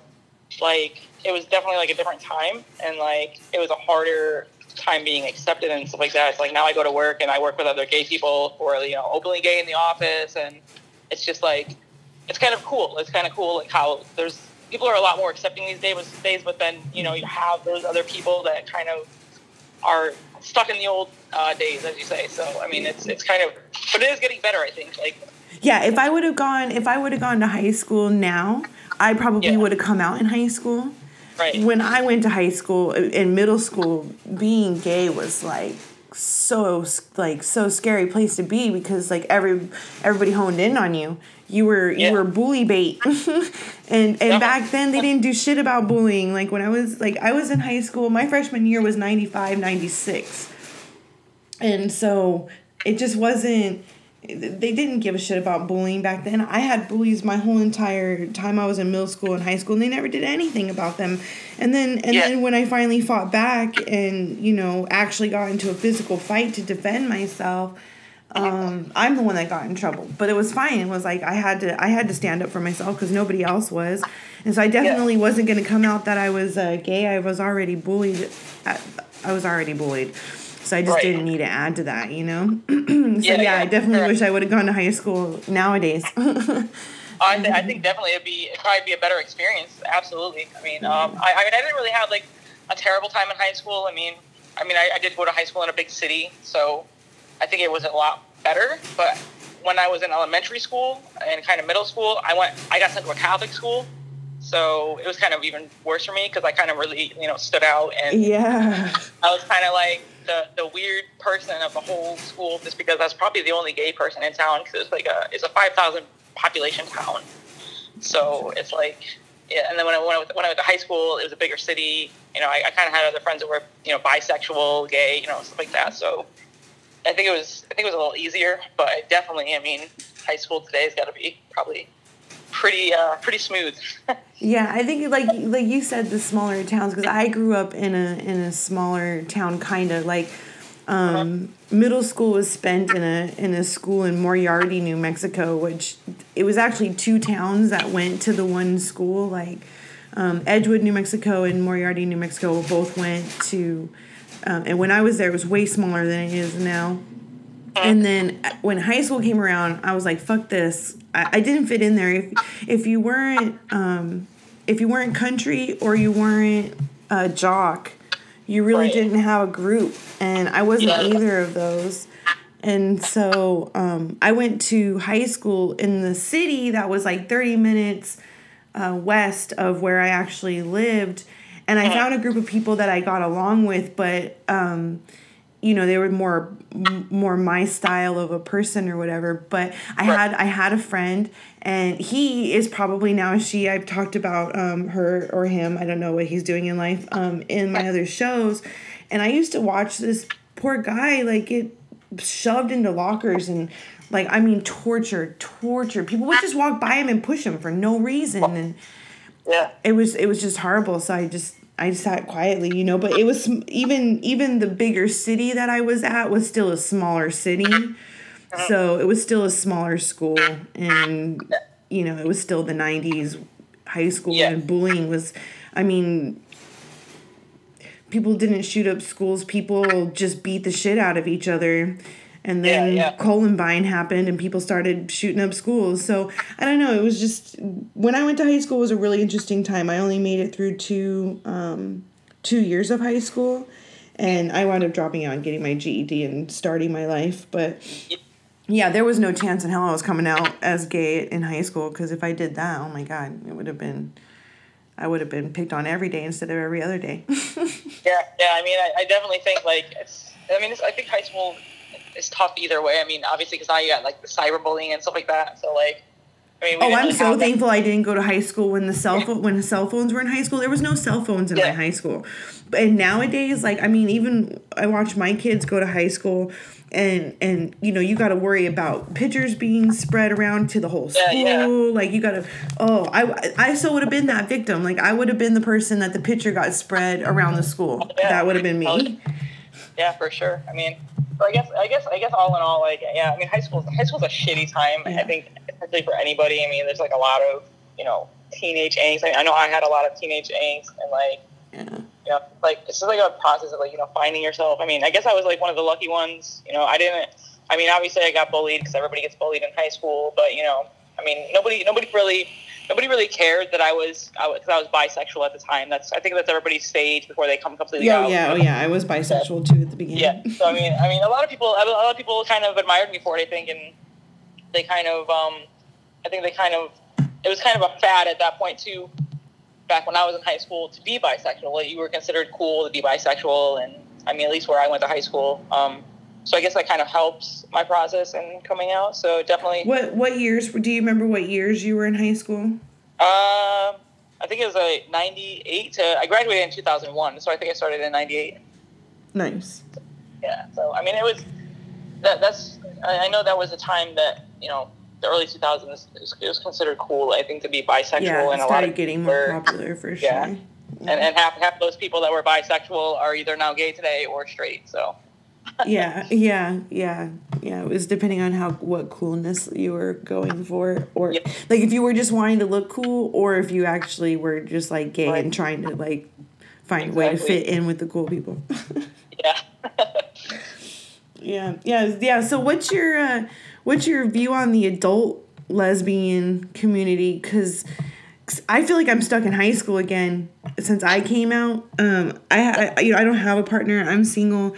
like it was definitely like a different time, and like it was a harder time being accepted and stuff like that. It's like now I go to work and I work with other gay people who are you know openly gay in the office, and it's just like it's kind of cool. It's kind of cool like how there's people are a lot more accepting these days, days, but then you know you have those other people that kind of are stuck in the old uh, days, as you say. So I mean, it's it's kind of, but it is getting better. I think like. Yeah, if I would have gone, if I would have gone to high school now, I probably yeah. would have come out in high school. Right. When I went to high school, uh, in middle school, being gay was like so like so scary place to be because like every everybody honed in on you. You were you were bully bait. and and Yeah. back then they didn't do shit about bullying. Like when I was like I was in high school, my freshman year was 95, 96. And so it just wasn't they didn't give a shit about bullying back then. I had bullies my whole entire time I was in middle school and high school and they never did anything about them. And then and Yeah. then when I finally fought back and, you know, actually got into a physical fight to defend myself, um, I'm the one that got in trouble. But it was fine. It was like I had to I had to stand up for myself because nobody else was. And so I definitely wasn't going to come out that I was uh, gay. I was already bullied. At, I was already bullied. So I just Right. didn't need to add to that, you know? so yeah, Yeah, I definitely sure. wish I would have gone to high school nowadays. I, th- I think definitely it'd be it'd probably be a better experience. Absolutely. I mean, um, I, I mean, I didn't really have like a terrible time in high school. I mean, I mean, I, I did go to high school in a big city, so I think it was a lot better. But when I was in elementary school and kind of middle school, I went, I got sent to a Catholic school, so it was kind of even worse for me because I kind of really, you know, stood out and yeah. I was kind of like the, the weird person of the whole school just because I was probably the only gay person in town because it's like a it's a five thousand population town, so it's like yeah. And then when I when I, went- when I went to high school, it was a bigger city. You know, I, I kind of had other friends that were you know bisexual, gay, you know, stuff like that. So I think it was I think it was a little easier, but definitely, I mean, high school today's got to be probably pretty uh, pretty smooth. Yeah, I think like like you said, the smaller towns because I grew up in a in a smaller town, kind of like um, middle school was spent in a in a school in Moriarty, New Mexico, which it was actually two towns that went to the one school. Like um, Edgewood, New Mexico, and Moriarty, New Mexico, both went to. Um, and when I was there, it was way smaller than it is now. And then uh, when high school came around, I was like, "Fuck this!" I, I didn't fit in there. If if you weren't um, if you weren't country or you weren't a jock, you really Right. didn't have a group, and I wasn't Yeah. either of those. And so um, I went to high school in the city that was like thirty minutes uh, west of where I actually lived, and I found a group of people that I got along with, but. Um, you know they were more m- more my style of a person or whatever but i Right. had i had a friend and he is probably now she. I've talked about um, her or him. I don't know what he's doing in life um, in my other shows. And i used to watch this poor guy like get shoved into lockers and like i mean tortured tortured people. Would just walk by him and push him for no reason and yeah. it was it was just horrible. So i just i sat quietly you know but it was even even the bigger city that i was at was still a smaller city. So it was still a smaller school and you know it was still the 90s high school Yeah. and bullying was i mean people didn't shoot up schools. People just beat the shit out of each other and Yeah, then yeah. Columbine happened and people started shooting up schools. So I don't know. It was just when I went to high school it was a really interesting time. I only made it through two um, two years of high school, and I wound up dropping out and getting my GED and starting my life. But yeah, there was no chance in hell I was coming out as gay in high school because if I did that, oh my god, it would have been. I would have been picked on every day instead of every other day. Yeah, yeah. I mean, I, I definitely think like it's. I mean, it's, I think high school is tough either way. I mean, obviously, because now you got like the cyberbullying and stuff like that. So like, I mean, we Oh, I'm so that- thankful I didn't go to high school when the cell phone when cell phones were in high school. There was no cell phones in my high school. But and nowadays, like I mean, even I watch my kids go to high school and and you know, you gotta worry about pictures being spread around to the whole school. Yeah, yeah. Like you gotta oh, I I so would have been that victim. Like I would have been the person that the picture got spread around the school. Yeah. That would have been me. Yeah, for sure. I mean, I guess, I guess, I guess, all in all, like, yeah. I mean, high school, high school's a shitty time. Yeah. I think, especially for anybody. I mean, there's like a lot of, you know, teenage angst. I, mean, I know I had a lot of teenage angst, and like, Yeah. you know, like it's just like a process of like, you know, finding yourself. I mean, I guess I was like one of the lucky ones. You know, I didn't. I mean, obviously, I got bullied because everybody gets bullied in high school. But you know, I mean, nobody, nobody really, nobody really cared that I was, I I was bisexual at the time. That's, I think that's everybody's stage before they come completely Yeah, out. oh, yeah, oh yeah. I was bisexual too at the beginning. Yeah. So I mean, I mean, a lot of people, a lot of people kind of admired me for it. I think, and they kind of, um, I think they kind of, it was kind of a fad at that point too. Back when I was in high school, to be bisexual, like you were considered cool to be bisexual, and I mean, at least where I went to high school. Um, so I guess that kind of helps my process in coming out. So definitely. What what years do you remember? What years you were in high school? Uh, I think it was a '98 to. I graduated in 2001, so I think I started in '98. Nice. Yeah. So I mean, it was that. That's. I know that was a time that you know the early 2000s. It was, it was considered cool. I think to be bisexual Yeah, and a lot of started getting more were- popular for sure. Yeah. and, and half half those people that were bisexual are either now gay today or straight. So yeah, yeah, yeah, yeah. It was depending on how what coolness you were going for, or Yep. like if you were just wanting to look cool, or if you actually were just like gay Right. and trying to like find a way to fit in with the cool people. yeah. yeah, yeah, yeah. So what's your uh, what's your view on the adult lesbian community? Because I feel like I'm stuck in high school again since I came out. Um, I, I you know I don't have a partner. I'm single,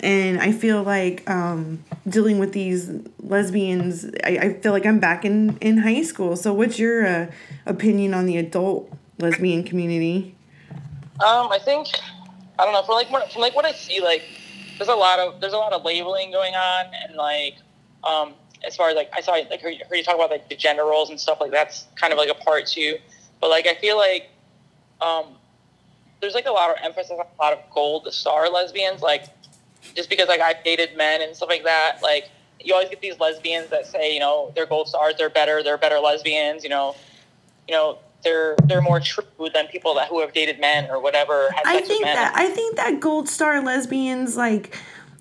and I feel like um, dealing with these lesbians. I, I feel like I'm back in in high school. So what's your uh, opinion on the adult lesbian community? Um, I think I don't know from like from like what I see like there's a lot of there's a lot of labeling going on and like um as far as like I saw like heard, heard you talk about like the gender roles and stuff like that's kind of like a part too but like I feel like um there's like a lot of emphasis on a lot of gold star lesbians like just because like I've dated men and stuff like that like you always get these lesbians that say you know they're gold stars they're better they're better lesbians you know you know they're they're more true than people that who have dated men or whatever. I think that I think that gold star lesbians like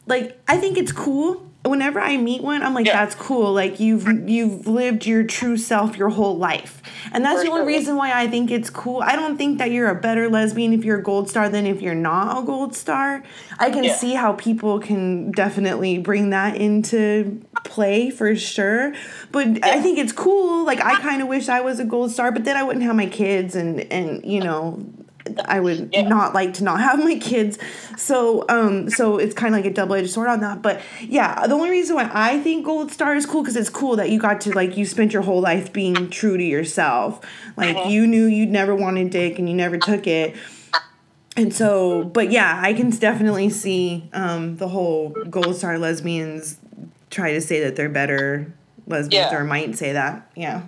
like I think it's cool. Whenever I meet one, I'm like, Yeah. that's cool. Like you've you've lived your true self your whole life, and that's For the only sure. reason why I think it's cool. I don't think that you're a better lesbian if you're a gold star than if you're not a gold star. I can Yeah. see how people can definitely bring that into play for sure. But I think it's cool. Like I kind of wish I was a gold star, but then I wouldn't have my kids, and and you uh, know I would Yeah. not like to not have my kids. So um so it's kind of like a double edged sword on that. But yeah, the only reason why I think Gold Star is cool because it's cool that you got to like you spent your whole life being true to yourself. Like Uh-huh. you knew you'd never wanted dick and you never took it. And so, but yeah, I can definitely see um, the whole Gold Star lesbians try to say that they're better lesbians Yeah. or might say that. Yeah.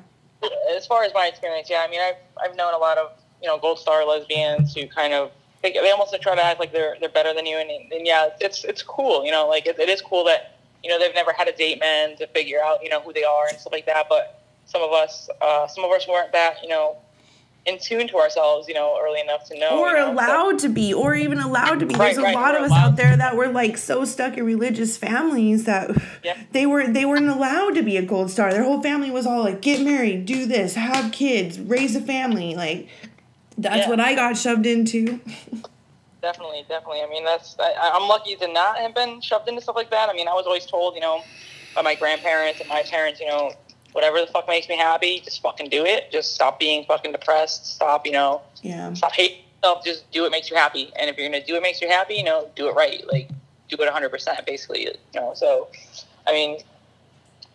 as far as my experience, yeah, I mean, I've I've known a lot of you know gold star lesbians who kind of they, they almost try to act like they're they're better than you, and, and yeah, it's it's cool, you know, like it, it is cool that you know they've never had a date man to figure out you know who they are and stuff like that. But some of us, uh, some of us weren't that you know in tune to ourselves, you know, early enough to know, or you know, so- allowed to be, or even allowed to be. Right, There's a lot of us out there that were like so stuck in religious families that Yeah. they were they weren't allowed to be a gold star. Their whole family was all like, get married, do this, have kids, raise a family. Like that's Yeah. what I got shoved into. Definitely, definitely. I mean, that's I, I'm lucky to not have been shoved into stuff like that. I mean, I was always told, you know, by my grandparents and my parents, you know, whatever the fuck makes me happy, just fucking do it. Just stop being fucking depressed. Stop, you know, Yeah. stop hating yourself. Just do what makes you happy. And if you're gonna do what makes you happy, you know, do it right. Like, do it 100 percent, basically. You know, so, I mean.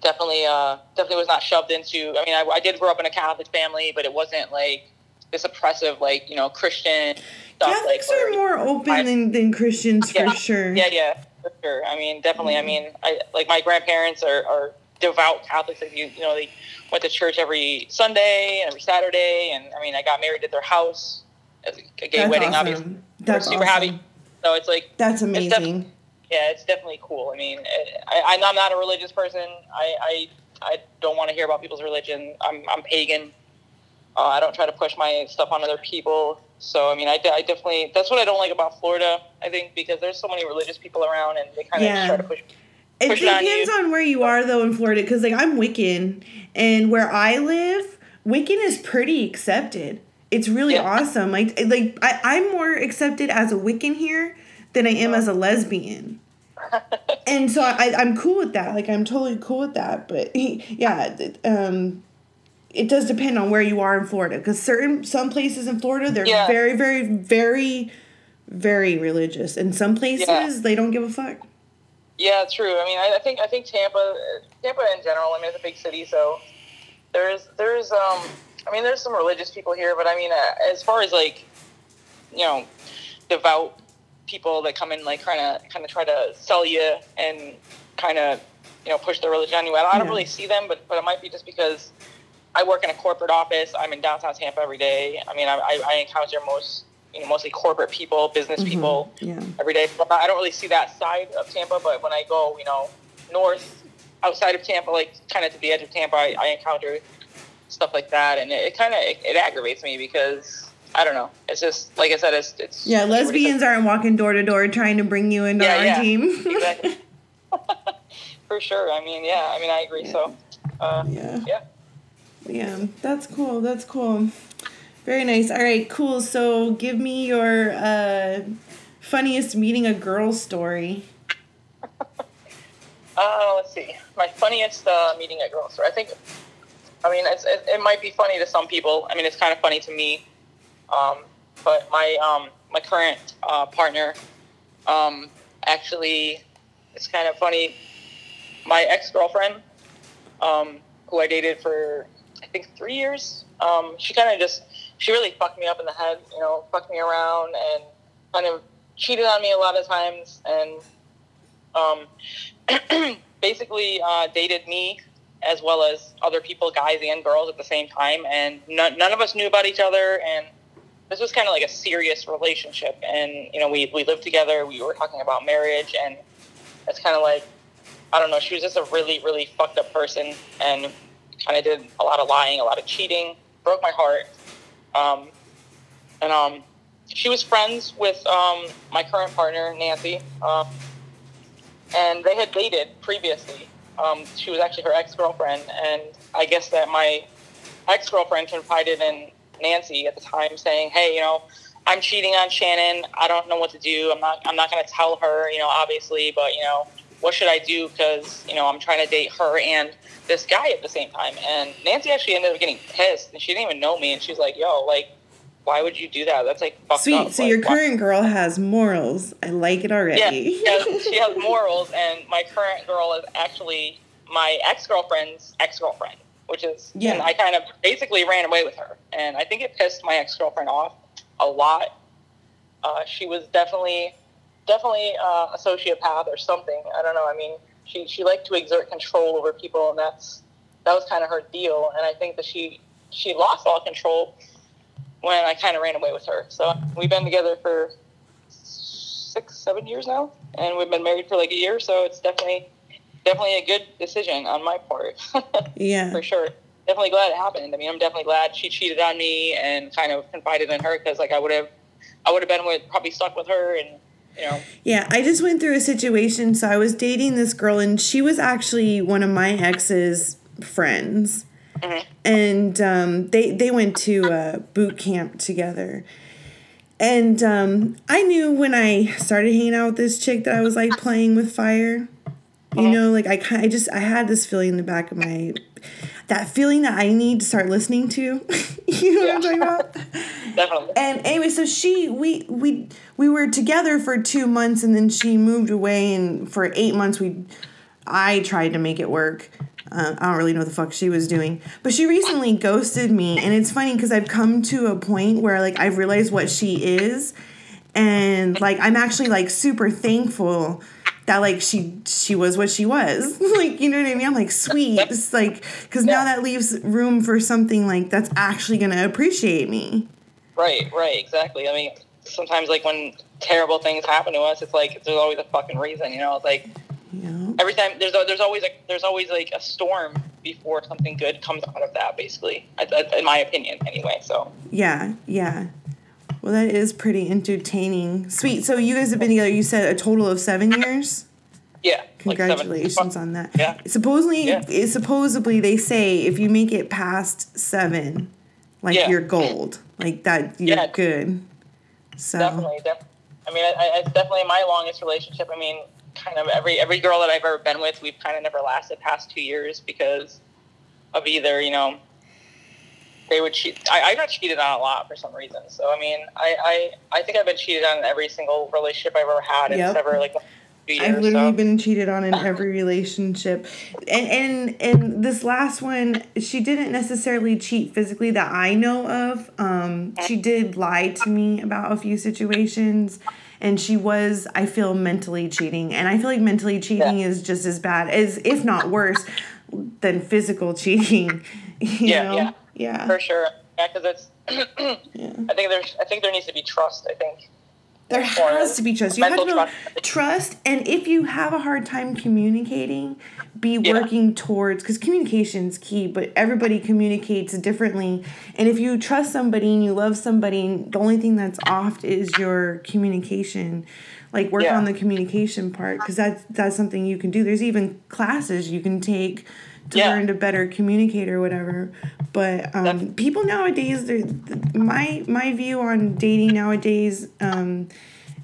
Definitely, uh, definitely was not shoved into. I mean, I, I did grow up in a Catholic family, but it wasn't like this oppressive, like you know, Christian stuff. Catholics like, are more open I- than, than Christians for sure. Yeah, yeah, for sure. I mean, definitely. I mm. mean, I like my grandparents are, are devout Catholics. Like you, you know, they went to church every Sunday and every Saturday, and I mean, I got married at their house, a gay That's wedding. awesome. Obviously, That's super awesome. happy. So it's like, That's amazing. yeah, it's definitely cool. I mean, eh, I, I'm not a religious person. I, I, I don't want to hear about people's religion. I'm, I'm pagan. Uh, I don't try to push my stuff on other people. So, I mean, I, I definitely, that's what I don't like about Florida, I think, because there's so many religious people around and they kind of Yeah. try to push. It push it on depends you. on where you are though in Florida, because like I'm Wiccan, and where I live, Wiccan is pretty accepted. It's really Yeah. awesome. Like like I, I'm more accepted as a Wiccan here than I am as a lesbian. and so I, I'm cool with that. Like I'm totally cool with that. But yeah, um, it does depend on where you are in Florida, because certain some places in Florida they're Yeah. very very very very religious, and some places Yeah. they don't give a fuck. Yeah, true. I mean, I, I think I think Tampa, Tampa in general. I mean, it's a big city, so there's there's um, I mean, there's some religious people here, but I mean, uh, as far as like, you know, devout people that come in like kind of kind of try to sell you and kind of you know push their religion on you. I don't, I don't Yeah. really see them, but but it might be just because I work in a corporate office. I'm in downtown Tampa every day. I mean, I, I, encounter most you know mostly corporate people, business people Yeah. every day. But I don't really see that side of Tampa. But when I go, you know, north outside of Tampa, like kind of to the edge of Tampa, I, I encounter stuff like that, and it, it kind of it, it aggravates me because I don't know. It's just like I said, it's it's Yeah, lesbians aren't walking door to door trying to bring you into Yeah, our yeah. team. exactly for sure. I mean, yeah, I mean, I agree. So, uh, yeah. yeah. Yeah, that's cool. That's cool. Very nice. All right, cool. So give me your uh, funniest meeting a girl story. Uh, let's see. My funniest uh, meeting a girl story. I think. I mean, it, it might be funny to some people. I mean, it's kind of funny to me. Um, but my um, my current uh, partner, um, actually, it's kind of funny. My ex girlfriend, um, who I dated for I think three years, um, she kind of just she really fucked me up in the head. You know, fucked me around and kind of cheated on me a lot of times and. Um, basically uh, dated me as well as other people, guys and girls at the same time, and none, none of us knew about each other. And this was kind of like a serious relationship. And you know, we we lived together. We were talking about marriage, and it's kind of like I don't know. She was just a really really fucked up person, and kind of did a lot of lying, a lot of cheating. Broke my heart. Um, and um, she was friends with um, my current partner, Nancy. Um, and they had dated previously. Um, she was actually her ex girlfriend, and I guess that my ex girlfriend confided in Nancy at the time, saying, "Hey, you know, I'm cheating on Shanin. I don't know what to do. I'm not. I'm not going to tell her, you know, obviously, but you know, what should I do? Because you know, I'm trying to date her and this guy at the same time." And Nancy actually ended up getting pissed, and she didn't even know me, and she's like, "Yo, like." Why would you do that? That's like fucked Sweet. up. So Like, your why- current girl has morals. I like it yeah, already. she has, she has morals, and my current girl is actually my ex girlfriend's ex girlfriend, which is Yeah. And I kind of basically ran away with her, and I think it pissed my ex girlfriend off a lot. Uh, she was definitely, definitely uh, a sociopath or something. I don't know. I mean, she she liked to exert control over people, and that's that was kind of her deal. And I think that she she lost all control when I kind of ran away with her. So we've been together for six, seven years now, and we've been married for like a year. So it's definitely, definitely a good decision on my part, yeah. for sure. Definitely glad it happened. I mean, I'm definitely glad she cheated on me and kind of confided in her because, like, I would have, I would have been with probably stuck with her, and know, Yeah, I just went through a situation. So I was dating this girl, and she was actually one of my ex's friends, Mhm. and um, they they went to uh, boot camp together. And um, I knew when I started hanging out with this chick that I was like playing with fire. You know, like I I just I had this feeling in the back of my, that feeling that I need to start listening to. you know what I'm talking about? definitely. and anyway, so she we we we were together for two months, and then she moved away, and for eight months we, I tried to make it work. Uh, I don't really know what the fuck she was doing, but she recently ghosted me, and it's funny because I've come to a point where like I've realized what she is, and like I'm actually like super thankful that like she she was what she was like you know what i mean i'm like sweet it's like because now that leaves room for something like that's actually gonna appreciate me Right, right, exactly. I mean, sometimes like when terrible things happen to us, it's like there's always a fucking reason, you know. It's like know every time there's a, there's always a, there's always like a storm before something good comes out of that. Basically, in my opinion, anyway. So Yeah, yeah. Well, that is pretty entertaining. Sweet. So you guys have been together. You said a total of seven years. yeah, like Congratulations on that. Yeah. Supposedly, Yeah. eh, supposedly they say if you make it past seven, like Yeah. you're gold, like that you're Yeah. good. So Definitely, def- I mean, I, I, it's definitely my longest relationship. I mean, kind of every every girl that I've ever been with, we've kind of never lasted past two years because of either you know they would cheat. I, I got cheated on a lot for some reason. So I mean, I, I I think I've been cheated on in every single relationship I've ever had. and Yep. It's ever like years. I've literally so. been cheated on in every relationship, and and and this last one, she didn't necessarily cheat physically that I know of. Um, she did lie to me about a few situations, and she was I feel mentally cheating, and I feel like mentally cheating Yeah. is just as bad as if not worse than physical cheating. You Yeah, know? yeah. Yeah, for sure. Yeah, because it's. yeah. I think there's. I think there needs to be trust. I think. There has to be trust. You have to trust. trust, and if you have a hard time communicating, be Yeah. working towards because communication is key. But everybody communicates differently, and if you trust somebody and you love somebody, the only thing that's off is your communication. Like work Yeah. on the communication part because that's that's something you can do. There's even classes you can take to Yeah. learn to better communicate or whatever. But um, people nowadays, they're, my my view on dating nowadays, um,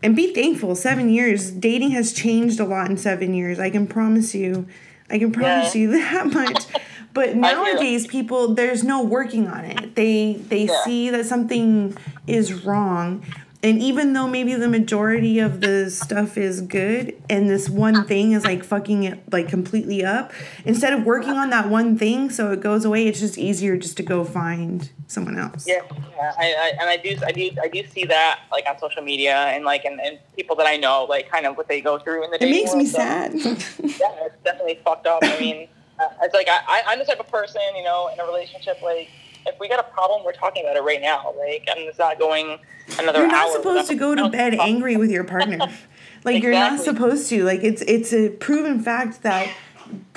and be thankful. Seven years dating has changed a lot in seven years. I can promise you, I can promise Yeah. you that much. But nowadays, people there's no working on it. They they Yeah. see that something is wrong. And even though maybe the majority of the stuff is good and this one thing is like fucking it like completely up, instead of working on that one thing so it goes away, it's just easier just to go find someone else. Yeah, yeah. I, I and I do I do I do see that like on social media and like and, and people that I know like kind of what they go through in the It makes me so- sad. yeah, it's definitely fucked up. I mean, uh, it's like I, I, I'm the type of person, you know, in a relationship, like, if we got a problem, we're talking about it right now. Like, and it's not going another You're hour. not supposed to go to bed angry with your partner. Like you're not supposed to. Like it's it's a proven fact that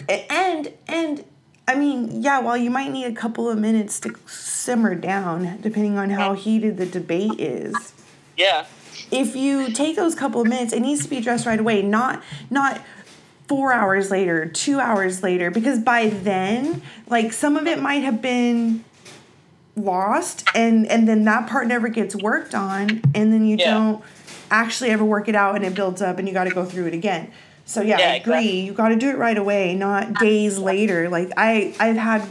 and and I mean, yeah, while you might need a couple of minutes to simmer down depending on how heated the debate is. Yeah, if you take those couple of minutes, it needs to be addressed right away, not not four hours later, two hours later, because by then, like some of it might have been lost and and then that part never gets worked on and then you Yeah. don't actually ever work it out and it builds up and you got to go through it again so yeah, Yeah, i agree exactly. you got to do it right away not days later like i i've had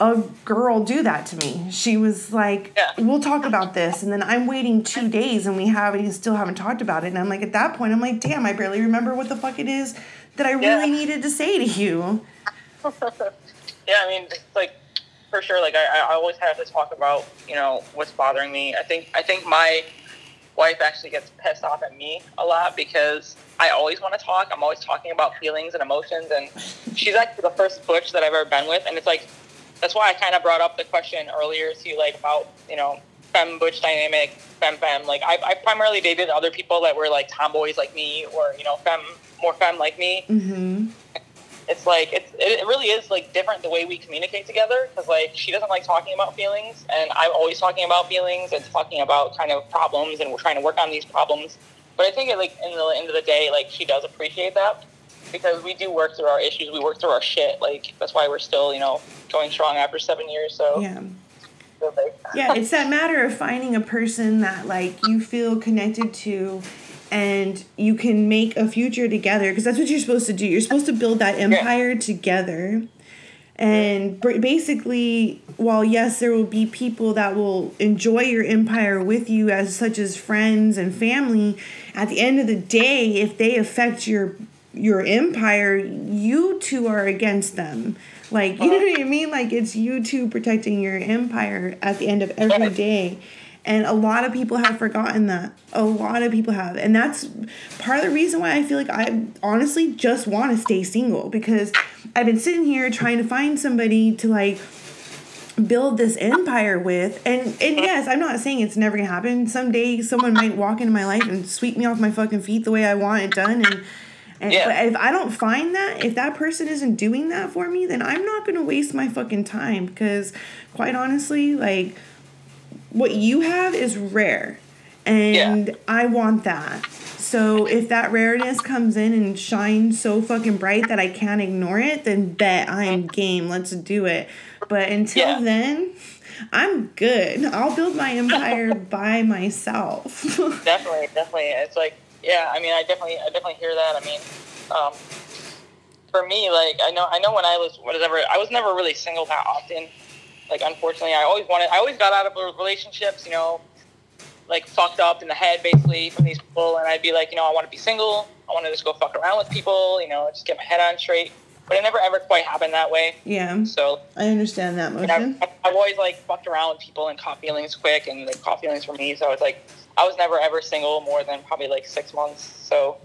a girl do that to me. She was like, Yeah. "We'll talk about this," and then I'm waiting two days, and we haven't, and still haven't talked about it. And I'm like, at that point, I'm like, "Damn, I barely remember what the fuck it is that I really needed to say to you." yeah. I mean, it's like for sure. Like, I, I always have to talk about, you know, what's bothering me. I think, I think my wife actually gets pissed off at me a lot because I always want to talk. I'm always talking about feelings and emotions, and she's actually the first butch that I've ever been with, and it's like that's why I kind of brought up the question earlier to you, like about you know fem butch dynamic, femme femme. Like I, I primarily dated other people that were like tomboys like me, or you know fem more femme like me. Mm-hmm. It's like it's it really is like different the way we communicate together because like she doesn't like talking about feelings, and I'm always talking about feelings and talking about kind of problems, and we're trying to work on these problems. But I think it, like in the end of the day, like she does appreciate that because we do work through our issues, we work through our shit. Like that's why we're still you know going strong after seven years. So Yeah. yeah, it's that matter of finding a person that like you feel connected to and you can make a future together because that's what you're supposed to do. You're supposed to build that empire together. And basically, while yes, there will be people that will enjoy your empire with you, as such as friends and family, at the end of the day, if they affect your your empire, you two are against them. Like you know uh-huh. what I mean? Like it's you two protecting your empire at the end of every day. And a lot of people have forgotten that. A lot of people have. And that's part of the reason why I feel like I honestly just want to stay single because I've been sitting here trying to find somebody to like build this empire with and and yes i'm not saying it's never gonna happen someday someone might walk into my life and sweep me off my fucking feet the way i want it done and and Yeah. but if i don't find that if that person isn't doing that for me then i'm not gonna waste my fucking time because quite honestly like what you have is rare and Yeah. i want that so if that rareness comes in and shines so fucking bright that i can't ignore it then bet i'm game let's do it but until Yeah. then i'm good i'll build my empire by myself definitely, definitely. It's like, yeah. I mean, I definitely, I definitely hear that. I mean, um, for me, like, I know, I know when I was whatever, I was never really single that often. Like, unfortunately, I always wanted, I always got out of relationships, you know, like fucked up in the head basically from these people, and I'd be like, you know, I want to be single. I want to just go fuck around with people, you know, just get my head on straight. But it never ever quite happened that way. yeah So i understand that motion I've always like fucked around with people and caught feelings quick and like caught feelings for me. So it's like I was never ever single more than probably like six months. So,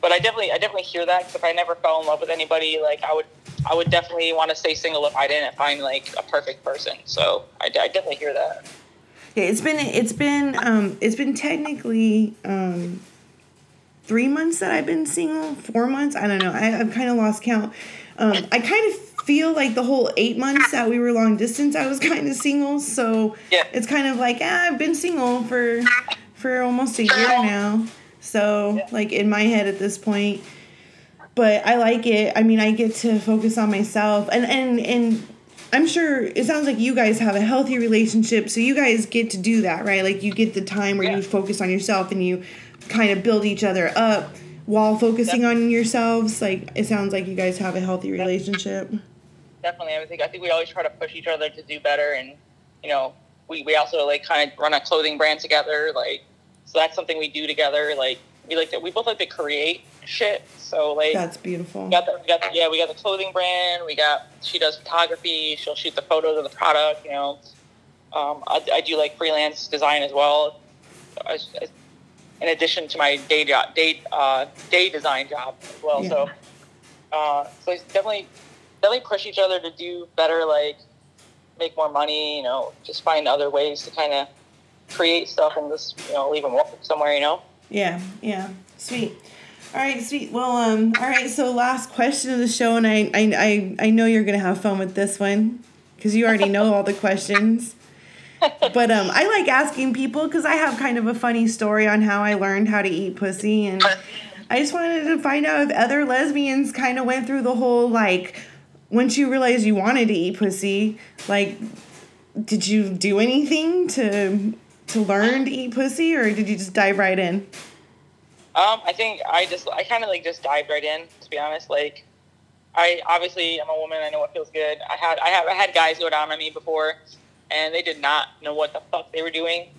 but I definitely I definitely hear that. 'cause if I never fell in love with anybody, like I would I would definitely want to stay single if I didn't find like a perfect person. So I, I definitely hear that. Yeah, it's been it's been um it's been technically um three months that I've been single, four months. I don't know. I, I've kind of lost count. Um, I kind of feel like the whole eight months that we were long distance, I was kind of single. So Yeah. it's kind of like ah, I've been single for for almost a year now. So Yeah. like in my head at this point, but I like it. I mean, I get to focus on myself, and and and I'm sure it sounds like you guys have a healthy relationship, so you guys get to do that, right? Like you get the time where Yeah. you focus on yourself and you kind of build each other up while focusing on yourselves. Like it sounds like you guys have a healthy relationship. Definitely, I think I think we always try to push each other to do better, and you know, we, we also like kind of run a clothing brand together, like so that's something we do together. Like we like to we both like to create shit, so like That's beautiful. we got the, we got the, yeah we got the clothing brand. We got she does photography. She'll shoot the photos of the product. You know, um, I, I do like freelance design as well. I, I- in addition to my day job, day uh, day design job as well. Yeah. So, uh, so it's definitely definitely push each other to do better. Like make more money. You know, just find other ways to kind of create stuff and just you know leave them somewhere. You know. Yeah, yeah. Sweet. All right, sweet. Well, um, all right, so last question of the show, and I I, I, I know you're gonna have fun with this one because you already know all the questions. But um, I like asking people because I have kind of a funny story on how I learned how to eat pussy, and I just wanted to find out if other lesbians kind of went through the whole like, once you realized you wanted to eat pussy, like, did you do anything to to learn to eat pussy, or did you just dive right in? Um, I think I just I kind of like just dived right in. To be honest, like I obviously I'm a woman. I know what feels good. I had I have I had guys go down on me before, and they did not know what the fuck they were doing.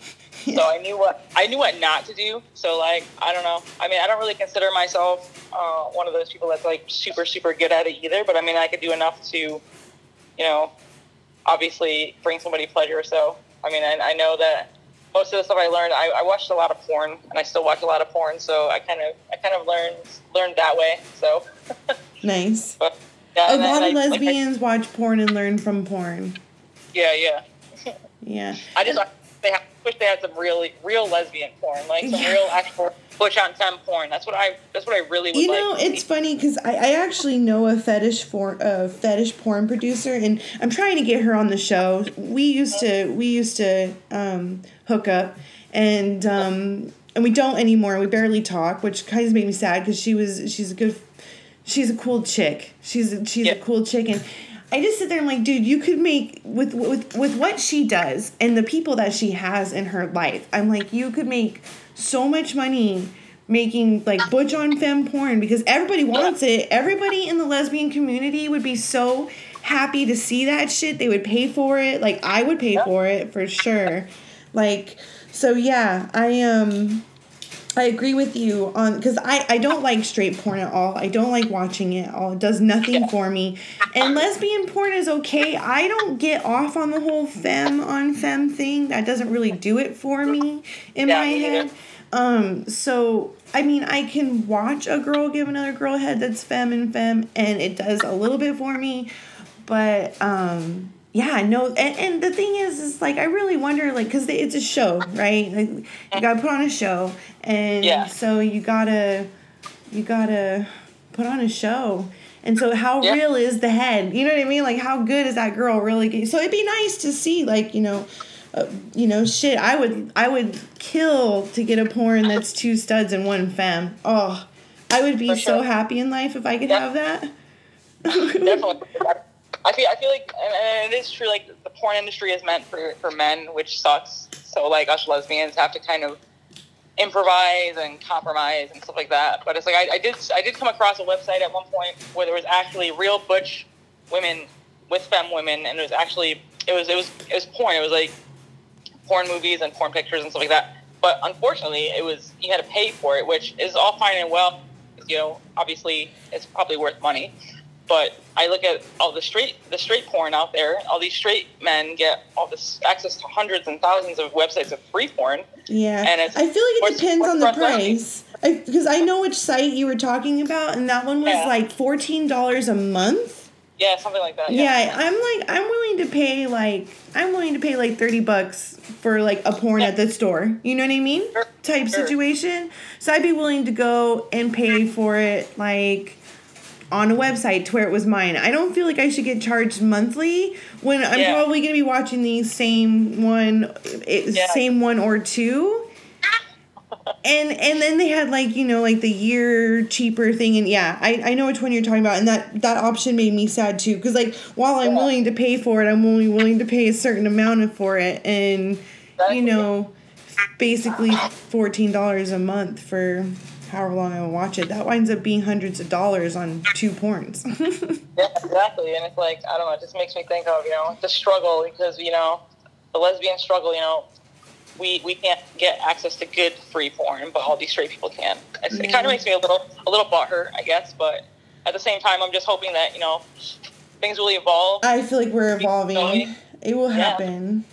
So I knew what I knew what not to do. So like I don't know. I mean I don't really consider myself uh, one of those people that's like super super good at it either. But I mean I could do enough to, you know, obviously bring somebody pleasure. So I mean I, I know that most of the stuff I learned, I, I watched a lot of porn, and I still watch a lot of porn. So I kind of, I kind of learned learned that way. So, Nice. but yeah, A lot of I- like, lesbians watch porn and learn from porn. yeah, yeah. Yeah. I just they have, wish they had some really real lesbian porn, like some Yeah. real actual butch on femme porn. That's what I, that's what I really would You know, to it's funny because I, I actually know a fetish for a fetish porn producer, and I'm trying to get her on the show. We used to we used to um, hook up, and um, and we don't anymore. We barely talk, which kind of made me sad because she was she's a good she's a cool chick. She's a, she's a cool chick, and I just sit there and I'm like, dude, you could make with with with what she does and the people that she has in her life. I'm like, you could make so much money making like butch on femme porn because everybody wants it. Everybody in the lesbian community would be so happy to see that shit. They would pay for it. Like I would pay for it for sure. Like so yeah, I um I agree with you on because I, I don't like straight porn at all. I don't like watching it at all. It does nothing for me. And lesbian porn is okay. I don't get off on the whole femme on femme thing. That doesn't really do it for me in Yeah, my head. Um, so I mean I can watch a girl give another girl a head that's femme and femme and it does a little bit for me. But um yeah, no, and, and the thing is, is like I really wonder, like, cause it's a show, right? Like, you gotta put on a show, and Yeah. so you gotta, you gotta put on a show, and so how Yeah. real is the head? You know what I mean? Like, how good is that girl really? So it'd be nice to see, like, you know, uh, you know, shit. I would, I would kill to get a porn that's two studs and one femme. Oh, I would be For so happy in life if I could Yeah. have that. Definitely. I feel, I feel like, and, it is true. Like the porn industry is meant for for men, which sucks. So like us lesbians have to kind of improvise and compromise and stuff like that. But it's like I, I did I did come across a website at one point where there was actually real butch women with femme women, and it was actually it was it was it was porn. It was like porn movies and porn pictures and stuff like that. But unfortunately, it was you had to pay for it, which is all fine and well. You know, obviously, it's probably worth money. But I look at all the straight the straight porn out there. All these straight men get all this access to hundreds and thousands of websites of free porn. Yeah, And it's- I feel like it depends on the price. Because I know which site you were talking about, and that one was Yeah. like fourteen dollars a month. Yeah, something like that. Yeah. I'm like I'm willing to pay like I'm willing to pay like thirty bucks for like a porn at the store. You know what I mean? Sure, Type sure. situation. So I'd be willing to go and pay for it like on a website to where it was mine. I don't feel like I should get charged monthly when I'm Yeah. probably gonna be watching the same one, it, Yeah. same one or two. And and then they had like you know like the year cheaper thing and yeah I, I know which one you're talking about and that that option made me sad too because like while I'm Yeah. willing to pay for it I'm only willing to pay a certain amount for it and you know basically fourteen dollars a month for however long I watch it that winds up being hundreds of dollars on two porns Yeah, exactly. And it's like, I don't know, it just makes me think of, you know, the struggle because, you know, the lesbian struggle, you know, we, we can't get access to good free porn, but all these straight people can. It's, It kind of makes me a little a little butthurt, I guess, but at the same time, I'm just hoping that, you know, things will evolve. I feel like we're evolving it will Yeah. happen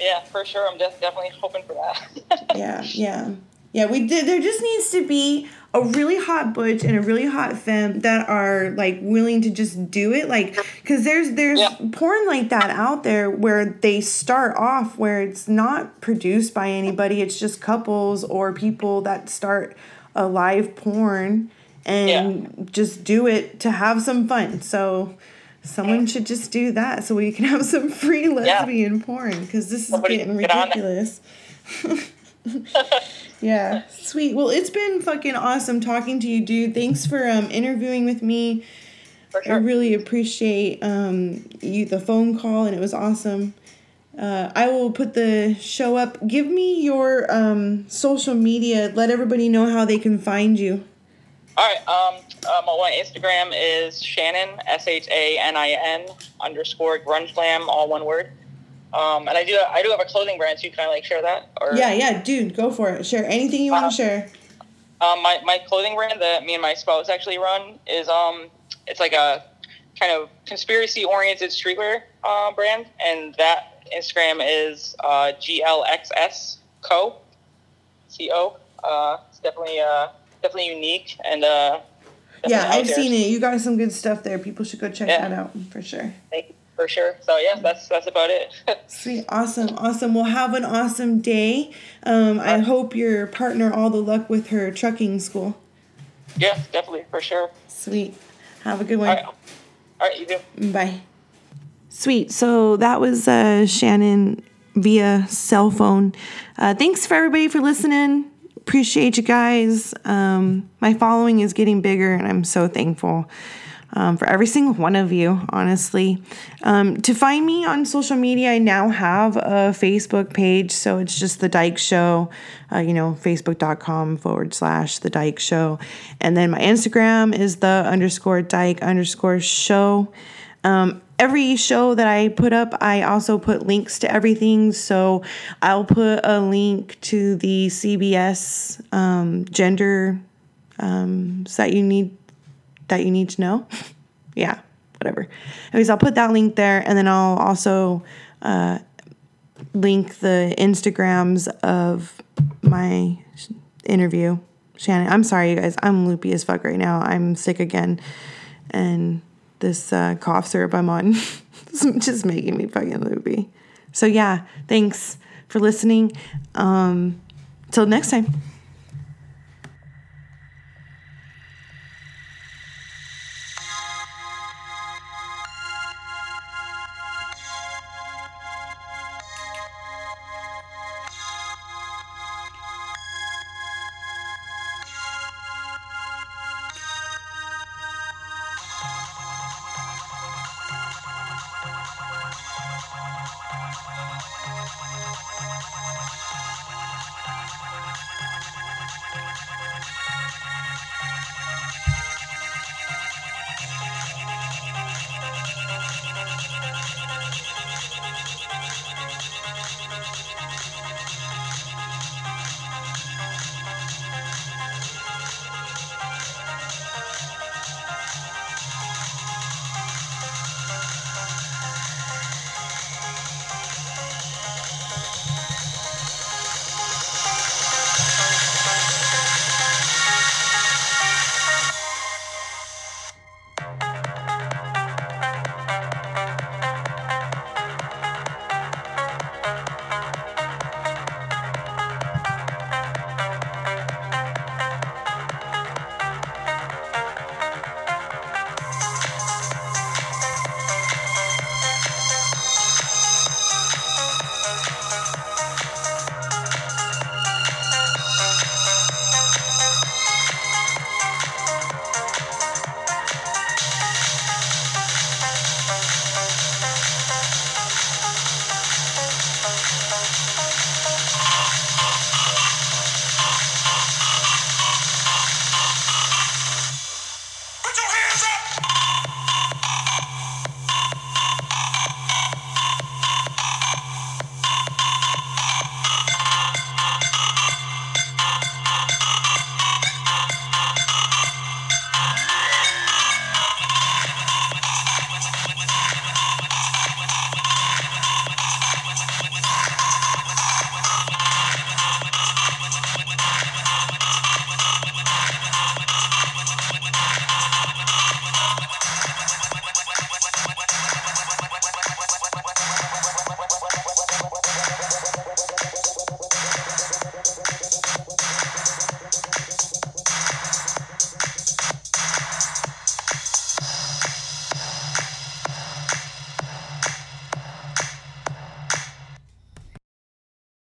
yeah, for sure. I'm just definitely hoping for that. yeah, yeah, yeah. We did. There just needs to be a really hot butch and a really hot femme that are like willing to just do it. Like, because there's there's Yeah. porn like that out there where they start off where it's not produced by anybody. It's just couples or people that start a live porn and just do it to have some fun. So. Someone should just do that so we can have some free lesbian porn because this is getting get ridiculous. Yeah, sweet. Well, it's been fucking awesome talking to you, dude. Thanks for um interviewing with me. for sure. I really appreciate um you the phone call and it was awesome. Uh, I will put the show up. Give me your um social media. Let everybody know how they can find you. All right. Um, um, my Instagram is Shanin S H A N I N underscore grunge glam, all one word. Um, and I do I do have a clothing brand too. Can I like share that? Or Yeah, yeah, dude, go for it. Share anything you want Uh, to share. Um, my my clothing brand that me and my spouse actually run is um it's like a kind of conspiracy oriented streetwear uh, brand, and that Instagram is uh, GLXS Co. C O. Uh, it's definitely uh definitely unique and uh. Yeah, I've there. seen it. You got some good stuff there. People should go check Yeah. that out for sure. Thank you, for sure. So yeah, that's that's about it. Sweet, awesome, awesome. Well, have an awesome day. Um, I hope your partner all the luck with her trucking school. yeah, definitely for sure. Sweet. Have a good one. right, all right, you do. Bye. Sweet. So that was uh, Shanin via cell phone. Uh, thanks for everybody for listening. Appreciate you guys. Um, my following is getting bigger, and I'm so thankful um, for every single one of you, honestly. Um, to find me on social media, I now have a Facebook page. So it's just The Dyke Show, uh, you know, facebook.com forward slash The Dyke Show. And then my Instagram is the underscore Dyke underscore show. Um, every show that I put up, I also put links to everything. So I'll put a link to the CBS um, gender um, that you need that you need to know. yeah, whatever. Anyways, I'll put that link there, and then I'll also uh, link the Instagrams of my interview. Shanin, I'm sorry, you guys. I'm loopy as fuck right now. I'm sick again, and this uh, cough syrup I'm on is just making me fucking loopy. So yeah, thanks for listening. Um, till next time.